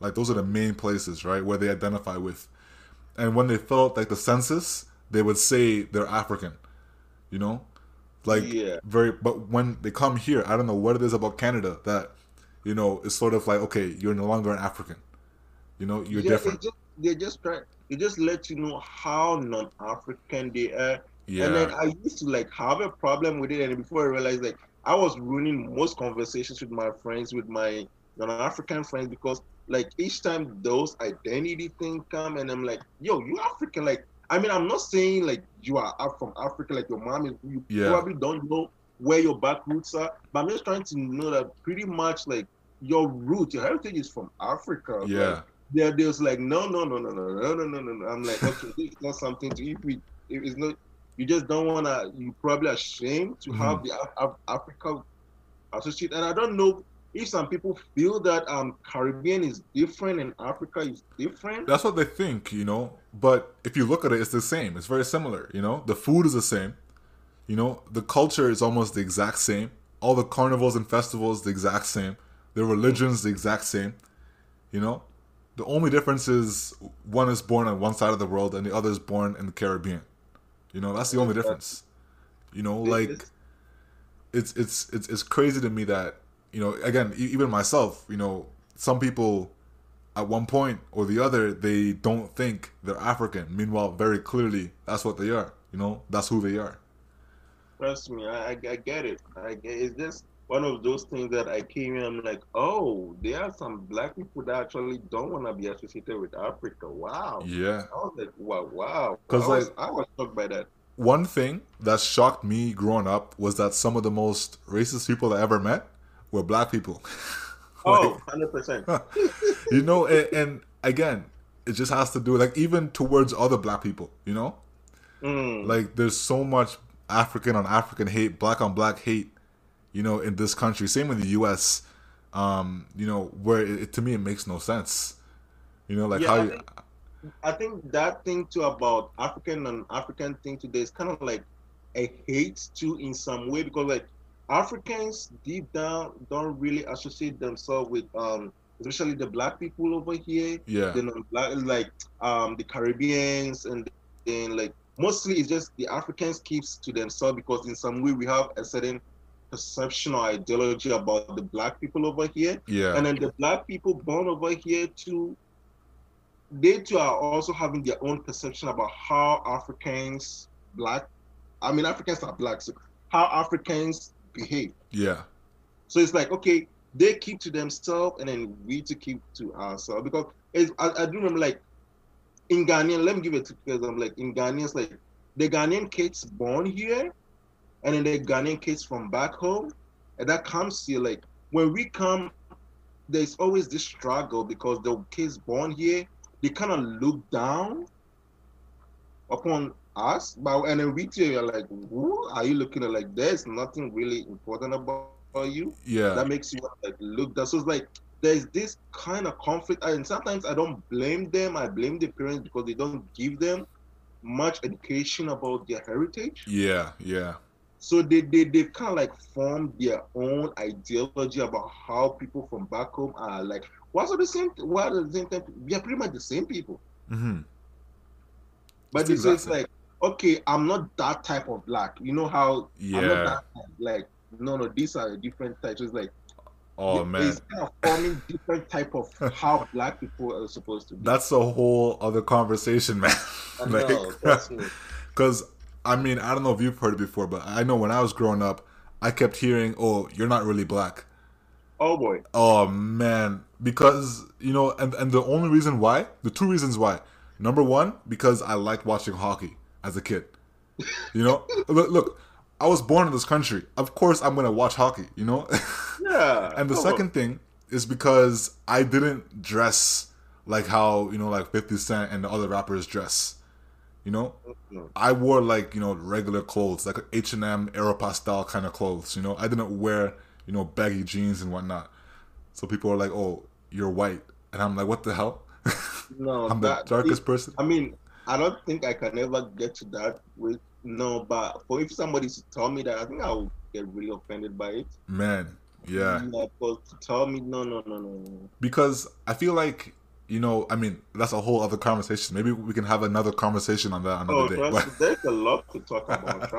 S1: Like those are the main places, right, where they identify with. And when they fill out like the census, they would say they're African. You know? Like yeah. very but when they come here, I don't know what it is about Canada that, you know, it's sort of like, okay, you're no longer an African. You know, you're yeah, different.
S2: They just, they just try they just let you know how non African they are
S1: yeah.
S2: And then I used to like have a problem with it, and before I realized like I was ruining most conversations with my friends, with my non-African friends, because like each time those identity things come, and I'm like, yo, you African, like. I mean, I'm not saying like you are from Africa, like your mom is. You yeah. probably don't know where your back roots are, but I'm just trying to know that pretty much like your root, your heritage is from Africa.
S1: Yeah.
S2: Like, they're just like no, no, no, no, no, no, no, no, no. I'm like, okay, it's not something to if we if it's not you just don't want to. You probably ashamed to mm-hmm. have the Af- Africa associate. And I don't know if some people feel that um Caribbean is different and Africa is different.
S1: That's what they think, you know. But if you look at it, it's the same. It's very similar. You know, the food is the same. You know, the culture is almost the exact same. All the carnivals and festivals the exact same. The religions the exact same. You know, the only difference is one is born on one side of the world and the other is born in the Caribbean. You know, that's the only difference. You know, like it's it's it's it's crazy to me that you know again even myself you know some people at one point or the other they don't think they're African. Meanwhile, very clearly that's what they are. You know, that's who they are.
S2: Trust me, I, I get it. I it's just one of those things that I came in. I'm like, oh, there are some black people that actually don't want to be associated with Africa. Wow.
S1: Yeah.
S2: I was like, wow, wow.
S1: Because
S2: like I was shocked by that.
S1: One thing that shocked me growing up was that some of the most racist people I ever met were black people.
S2: oh, 100%.
S1: you know, and, and, again, it just has to do like even towards other black people, you know?
S2: Mm.
S1: Like there's so much African on African hate, black on black hate you know, in this country. Same in the U.S. Um, you know, where it, to me it makes no sense. You know, like yeah, how.
S2: I think, I think that thing too about African and African thing today is kind of like a hate too in some way because like Africans deep down don't really associate themselves with um especially the black people over here.
S1: Yeah.
S2: The black like um the Caribbeans and then like mostly it's just the Africans keeps to themselves because in some way we have a certain perception or ideology about the black people over here.
S1: Yeah.
S2: And then the black people born over here too, they too are also having their own perception about how Africans, black, I mean Africans are black, so how Africans behave.
S1: Yeah.
S2: So it's like, okay, they keep to themselves and then we to keep to ourselves. Because I, I, do remember like in Ghanaian, let me give it to because I'm like in Ghanaians, like the Ghanaian kids born here, and then the Ghanaian kids from back home, and that comes here like when we come there's always this struggle because the kids born here, they kind of look down upon us. But and then too, you're like, who are you looking at? Like, there's nothing really important about you
S1: Yeah.
S2: that makes you like look down. So like there's this kind of conflict, and sometimes I don't blame them. I blame the parents because they don't give them much education about their heritage.
S1: Yeah. Yeah.
S2: So they, they they've kind of like form their own ideology about how people from back home are like. What's the same? What are the same time? We are pretty much the same people.
S1: hmm
S2: But
S1: That's
S2: this is
S1: exactly-
S2: like, okay, I'm not that type of black. You know how I'm not
S1: Yeah.
S2: that type. like no no these are different types. It's like
S1: Oh
S2: it-
S1: man.
S2: it's kind of forming different type of how black people are supposed to be.
S1: That's a whole other conversation, man.
S2: I know, trust me.
S1: Because, I mean, I don't know if you've heard it before, but I know when I was growing up, I kept hearing, oh, you're not really black.
S2: Oh boy.
S1: Oh, man. Because, you know, and, and the only reason why, the two reasons why. Number one, because I liked watching hockey as a kid. You know? look, look, I was born in this country. Of course, I'm to watch hockey, you know?
S2: Yeah.
S1: And the
S2: come on.
S1: second thing is because I didn't dress like how, you know, like 50 Cent and the other rappers dress. You know?
S2: Mhm.
S1: I wore like, you know, regular clothes, like H&M Aeropostale kind of clothes, you know? I didn't wear, you know, baggy jeans and whatnot. So people are like, "Oh, you're white." And I'm like, "What the hell?"
S2: No,
S1: I'm the
S2: that,
S1: darkest person.
S2: I mean, I don't think I can ever get to that with no, but for if somebody to tell me that, I think I will get really offended by it.
S1: Man, yeah.
S2: Like, but to tell me, no, no, no, no.
S1: Because I feel like, you know, I mean, that's a whole other conversation. Maybe we can have another conversation on that another
S2: Oh,
S1: day. But
S2: there's a lot to talk about.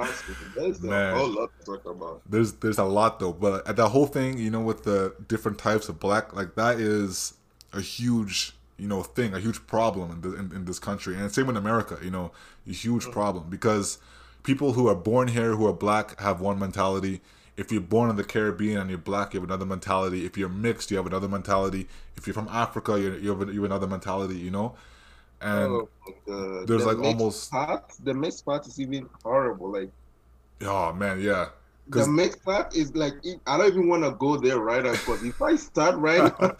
S2: There's
S1: Man.
S2: a whole lot to talk about.
S1: there's there's a lot though but at that whole thing you know with the different types of black like that is a huge you know thing a huge problem in, the, in, in this country. And same in america you know a huge mm. problem. Because people who are born here who are black have one mentality. If you're born in the caribbean and you're black you have another mentality. If you're mixed you have another mentality. If you're from africa you're, you, have, you have another mentality you know? And
S2: oh, God.
S1: there's
S2: The
S1: like almost
S2: part, the mixed part is even horrible. Like
S1: oh man yeah.
S2: The mixed part is like I don't even want to go there right now because if I start right now,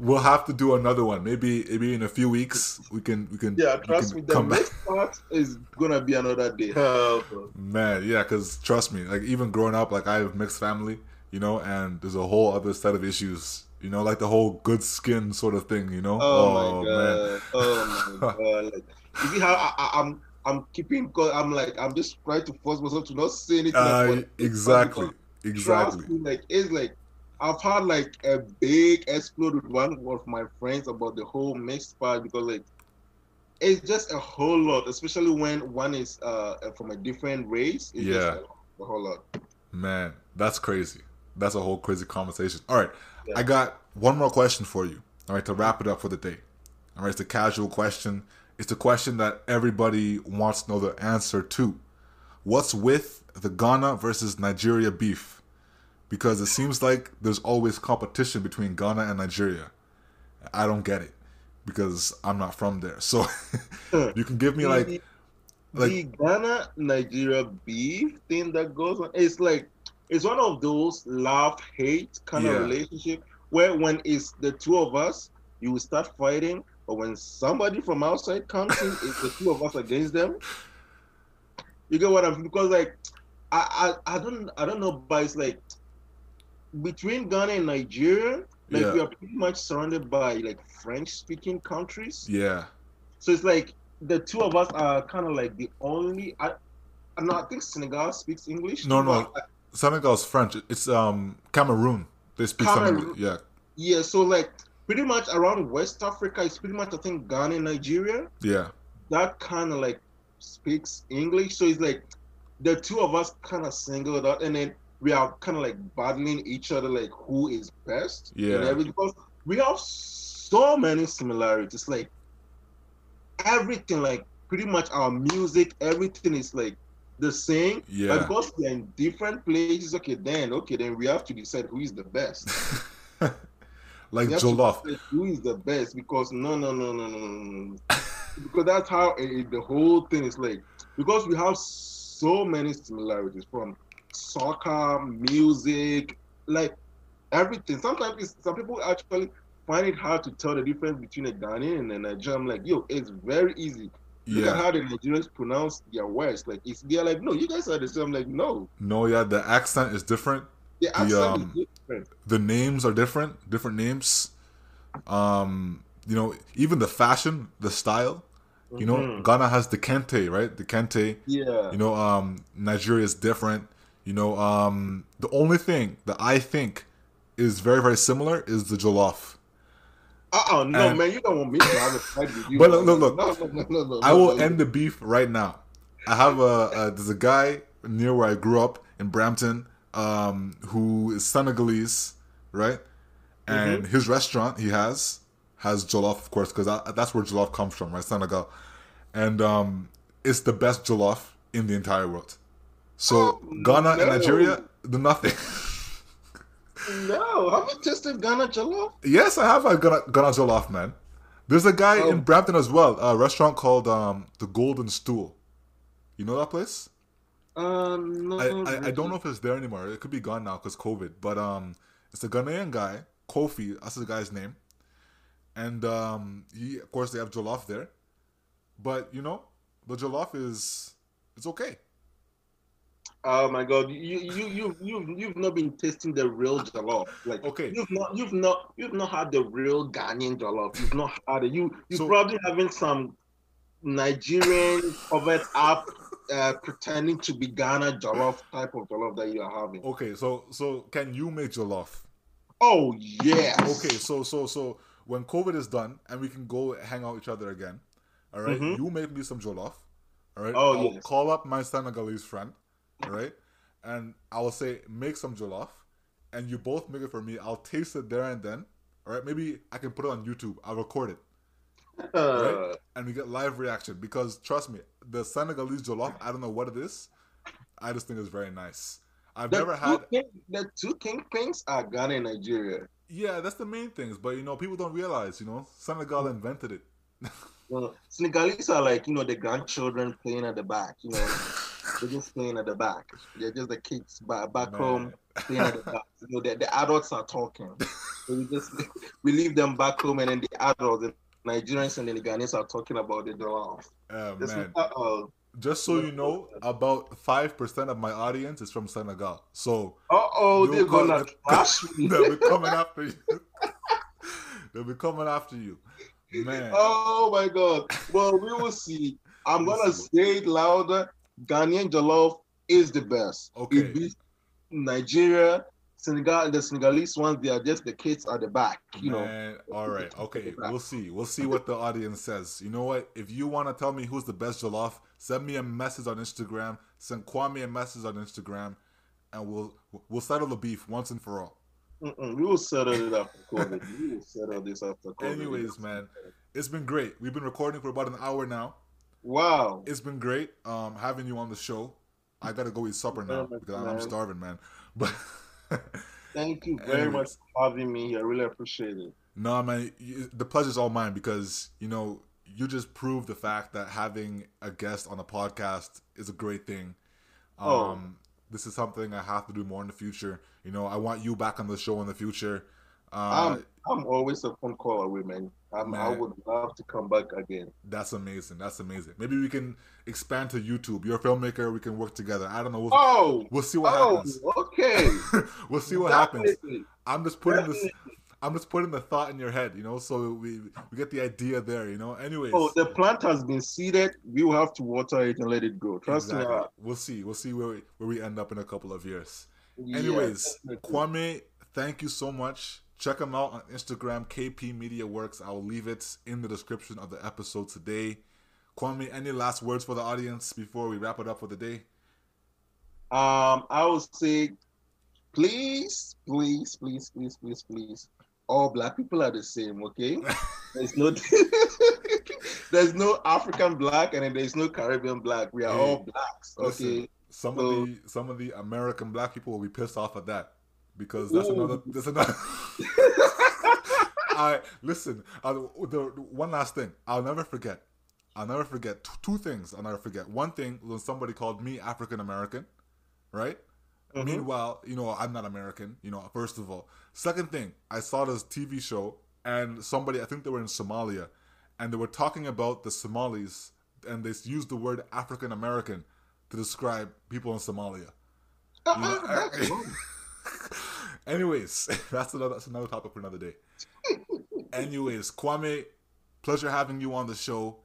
S1: We'll have to do another one. Maybe maybe in a few weeks we can we can
S2: yeah, trust
S1: can
S2: me, the
S1: back.
S2: mixed part is gonna be another day.
S1: Man, yeah, because trust me, like even growing up, like I have mixed family, you know, and there's a whole other set of issues, you know, like the whole good skin sort of thing, you know.
S2: Oh, my god! Oh my god! Like, you see how I, I, I'm I'm keeping because I'm like I'm just trying to force myself to not say anything.
S1: Uh, exactly, exactly.
S2: Me, like it's like I've had like a big explode with one of my friends about the whole mixed part because like it's just a whole lot, especially when one is uh from a different race. It's
S1: Yeah.
S2: just a, a whole lot.
S1: Man, that's crazy. That's a whole crazy conversation. All right,
S2: Yeah.
S1: I got one more question for you. All right, to wrap it up for the day. All right, it's a casual question. It's a question that everybody wants to know the answer to. What's with the Ghana versus Nigeria beef? Because it seems like there's always competition between Ghana and Nigeria. I don't get it because I'm not from there. So you can give me like
S2: the,
S1: like-
S2: the Ghana Nigeria beef thing that goes on. It's like it's one of those love hate kind
S1: Yeah.
S2: of relationship where when it's the two of us, you will start fighting, but when somebody from outside comes in, it's the two of us against them. You get what I'm because like I, I I don't I don't know, but it's like between Ghana and Nigeria, like
S1: Yeah.
S2: we are pretty much surrounded by like French speaking countries.
S1: yeah,
S2: So it's like the two of us are kind of like the only. I, I know. I think Senegal speaks English.
S1: No, no.
S2: uh,
S1: Senegal's French. It's um Cameroon. They speak
S2: Cameroon.
S1: Yeah,
S2: yeah. So like pretty much around West Africa, it's pretty much I think Ghana and Nigeria.
S1: yeah,
S2: That kind of like speaks English. So it's like the two of us kind of singled out, and then we are kind of like battling each other, like who is best.
S1: Yeah.
S2: And because we have so many similarities. Like everything, like pretty much our music, everything is like the same.
S1: Yeah.
S2: But because we're in different places, okay, then okay, then we have to decide who is the best.
S1: like
S2: We have to
S1: Jollof.
S2: decide who is the best because no, no, no, no, no, no, no. because that's how it, the whole thing is like. Because we have so many similarities from soccer, music, like everything. Sometimes it's, some people actually find it hard to tell the difference between a Ghanaian and a Nigerian. I'm like, yo, it's very easy.
S1: Yeah.
S2: Look at how the Nigerians pronounce their words. Like it's they're like, no, you guys are the same. I'm like, no,
S1: No, yeah, the accent is different.
S2: the accent
S1: um,
S2: is different.
S1: The names are different, different names. Um, you know, even the fashion, the style. You know,
S2: Mhm.
S1: Ghana has the kente, right? The kente.
S2: Yeah.
S1: You know, um, Nigeria is different. You know, um, the only thing that I think is very, very similar is the jollof.
S2: Uh-uh, no,
S1: and-
S2: man, you don't want me to have a fight with you.
S1: But
S2: man.
S1: look, look,
S2: no, no, no, no, no,
S1: I will end the beef right now. I have a, a there's a guy near where I grew up in Brampton, um, who is Senegalese, right? And his restaurant he has has jollof, of course, because that's where jollof comes from, right? Senegal, and um, it's the best jollof in the entire world. So
S2: Oh,
S1: Ghana and. Nigeria, the nothing.
S2: No, have you tasted Ghana jollof?
S1: yes, I have a Ghana, Ghana jollof, man. There's a guy
S2: Oh.
S1: in Brampton as well, a restaurant called um, the Golden Stool. You know that place?
S2: Uh, no.
S1: I, I, I don't know if it's there anymore. It could be gone now because COVID. But um, it's a Ghanaian guy, Kofi. That's the guy's name. And um, he, of course, they have jollof there. But you know, the jollof is it's okay.
S2: Oh my God, you you you you you've not been tasting the real jollof. Like
S1: Okay.
S2: you've not you've not you've not had the real Ghanaian jollof. You've not had it. You you
S1: So-
S2: probably having some Nigerian covered up, uh, pretending to be Ghana jollof type of jollof that you are having.
S1: Okay, so so can you make jollof?
S2: Oh yes.
S1: Okay, so so so when COVID is done and we can go hang out with each other again, all right,
S2: Mhm.
S1: You make me some jollof. All right.
S2: Oh,
S1: I'll
S2: yes.
S1: call up my Senegalese friend. Right, and I will say make some jollof, and you both make it for me. I'll taste it there and then. All right. Maybe I can put it on YouTube. I'll record it,
S2: Uh,
S1: and we get live reaction because trust me, the Senegalese jollof. I don't know what it is. I just think it's very nice. I've
S2: the
S1: never had.
S2: king, the two kingpins are Ghana and Nigeria.
S1: Yeah, that's the main things. But you know, people don't realize. You know, Senegal invented it.
S2: Well, Senegalese are like you know the grandchildren playing at the back. You know, they're just playing at the back. They're just the kids back, home playing at the back. You know, the, the adults are talking. So we just we leave them back home, and then the adults, the Nigerians and the Ghanaians are talking about the jollof.
S1: Oh
S2: uh-oh.
S1: Just so you know, uh, about five percent of my audience is from Senegal. So
S2: Uh-oh, they're gonna trash me.
S1: they'll be coming after you. they'll be coming after you, man.
S2: Oh my god. Well, we will see. I'm gonna say it louder. Ghanaian jollof is the best.
S1: Okay.
S2: It beats Nigeria, Senegal, the Senegalese ones, they are just the kids at the back, you know.
S1: Man, all right, okay, we'll see. We'll see what the audience says. You know what? If you want to tell me who's the best jollof, send me a message on Instagram. Send Kwame a message on Instagram, and we'll we'll settle the beef once and for all.
S2: Mm-mm, we will settle it after COVID. We will settle this after COVID.
S1: Anyways, man, it's been great. We've been recording for about an hour now.
S2: Wow.
S1: It's been great um, having you on the show. I gotta go eat supper now because I'm starving, man. But
S2: Thank you very much for having me. I really appreciate it.
S1: No, man, you, the pleasure's all mine because you know you just proved the fact that having a guest on a podcast is a great thing. Um,
S2: Oh.
S1: this is something I have to do more in the future. You know, I want you back on the show in the future. Uh,
S2: I'm, I'm always a phone call away, man. I'm, I would love to come back again.
S1: that's amazing. That's amazing. Maybe we can expand to YouTube. You're a filmmaker. We can work together. I don't know. We'll,
S2: Oh,
S1: we'll see what
S2: oh,
S1: happens.
S2: okay.
S1: we'll see what happens. I'm just putting this. I'm just putting the thought in your head, you know, so we we get the idea there, you know. Anyways,
S2: Oh, the plant has been seeded. We will have to water it and let it grow. Trust
S1: exactly.
S2: me.
S1: We'll see. We'll see where we, where we end up in a couple of years. Anyways,
S2: definitely.
S1: Kwame, thank you so much. Check them out on Instagram, KP Media Works. I will leave it in the description of the episode today. Kwame, any last words for the audience before we wrap it up for the day?
S2: Um, I would say, please, please, please, please, please, please. All black people are the same, okay? There's no, there's no African black and then there's no Caribbean black. We are
S1: Hey,
S2: all blacks,
S1: Listen,
S2: okay?
S1: some
S2: So-
S1: of the some of the American black people will be pissed off at that because that's
S2: Ooh.
S1: another. That's another. I listen. Uh, the, the one last thing, I'll never forget. I'll never forget t- two things. I'll never forget. One thing when somebody called me African American, right? Mm-hmm. Meanwhile, you know, I'm not American, you know, first of all. Second thing, I saw this TV show and somebody, I think they were in Somalia, and they were talking about the Somalis and they used the word African American to describe people in Somalia. Uh, you know, anyways, that's another that's another topic for another day. anyways, Kwame, pleasure having you on the show,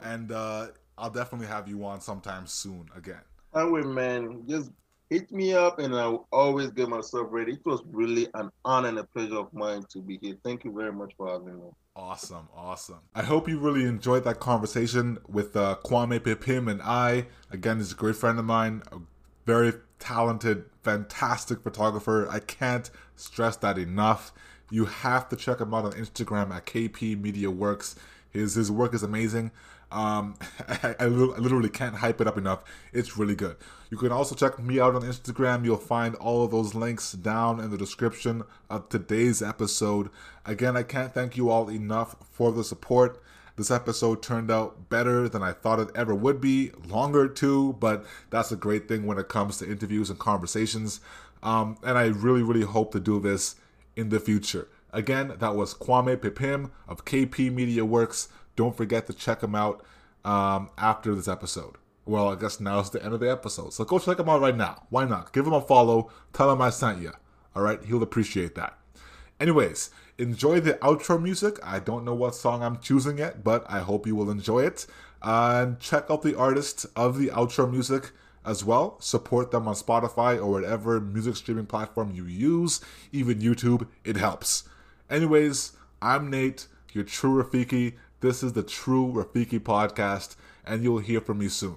S1: and uh, I'll definitely have you on sometime soon again.
S2: Anyway, man, just hit me up, and I'll always get myself ready. It was really an honor and a pleasure of mine to be here. Thank you very much for having me.
S1: Awesome, awesome. I hope you really enjoyed that conversation with uh, Kwame Pipim and I. Again, he's a great friend of mine, a very talented, fantastic photographer. I can't stress that enough. You have to check him out on Instagram at KP Media Works. His his work is amazing. Um, I, I, literally can't hype it up enough. It's really good. You can also check me out on Instagram. You'll find all of those links down in the description of today's episode. Again, I can't thank you all enough for the support. This episode turned out better than I thought it ever would be, longer too, but that's a great thing when it comes to interviews and conversations. Um, and I really, really hope to do this in the future. Again, that was Kwame Pipim of KP Media Works. Don't forget to check him out um, after this episode. Well, I guess now is the end of the episode. So go check him out right now. Why not? Give him a follow. Tell him I sent you. All right? He'll appreciate that. Anyways, enjoy the outro music. I don't know what song I'm choosing yet, but I hope you will enjoy it. and check out the artist of the outro music as well. Support them on Spotify or whatever music streaming platform you use, even YouTube. It helps. Anyways, I'm Nate, your true Rafiki. This is the True Rafiki podcast, and you'll hear from me soon.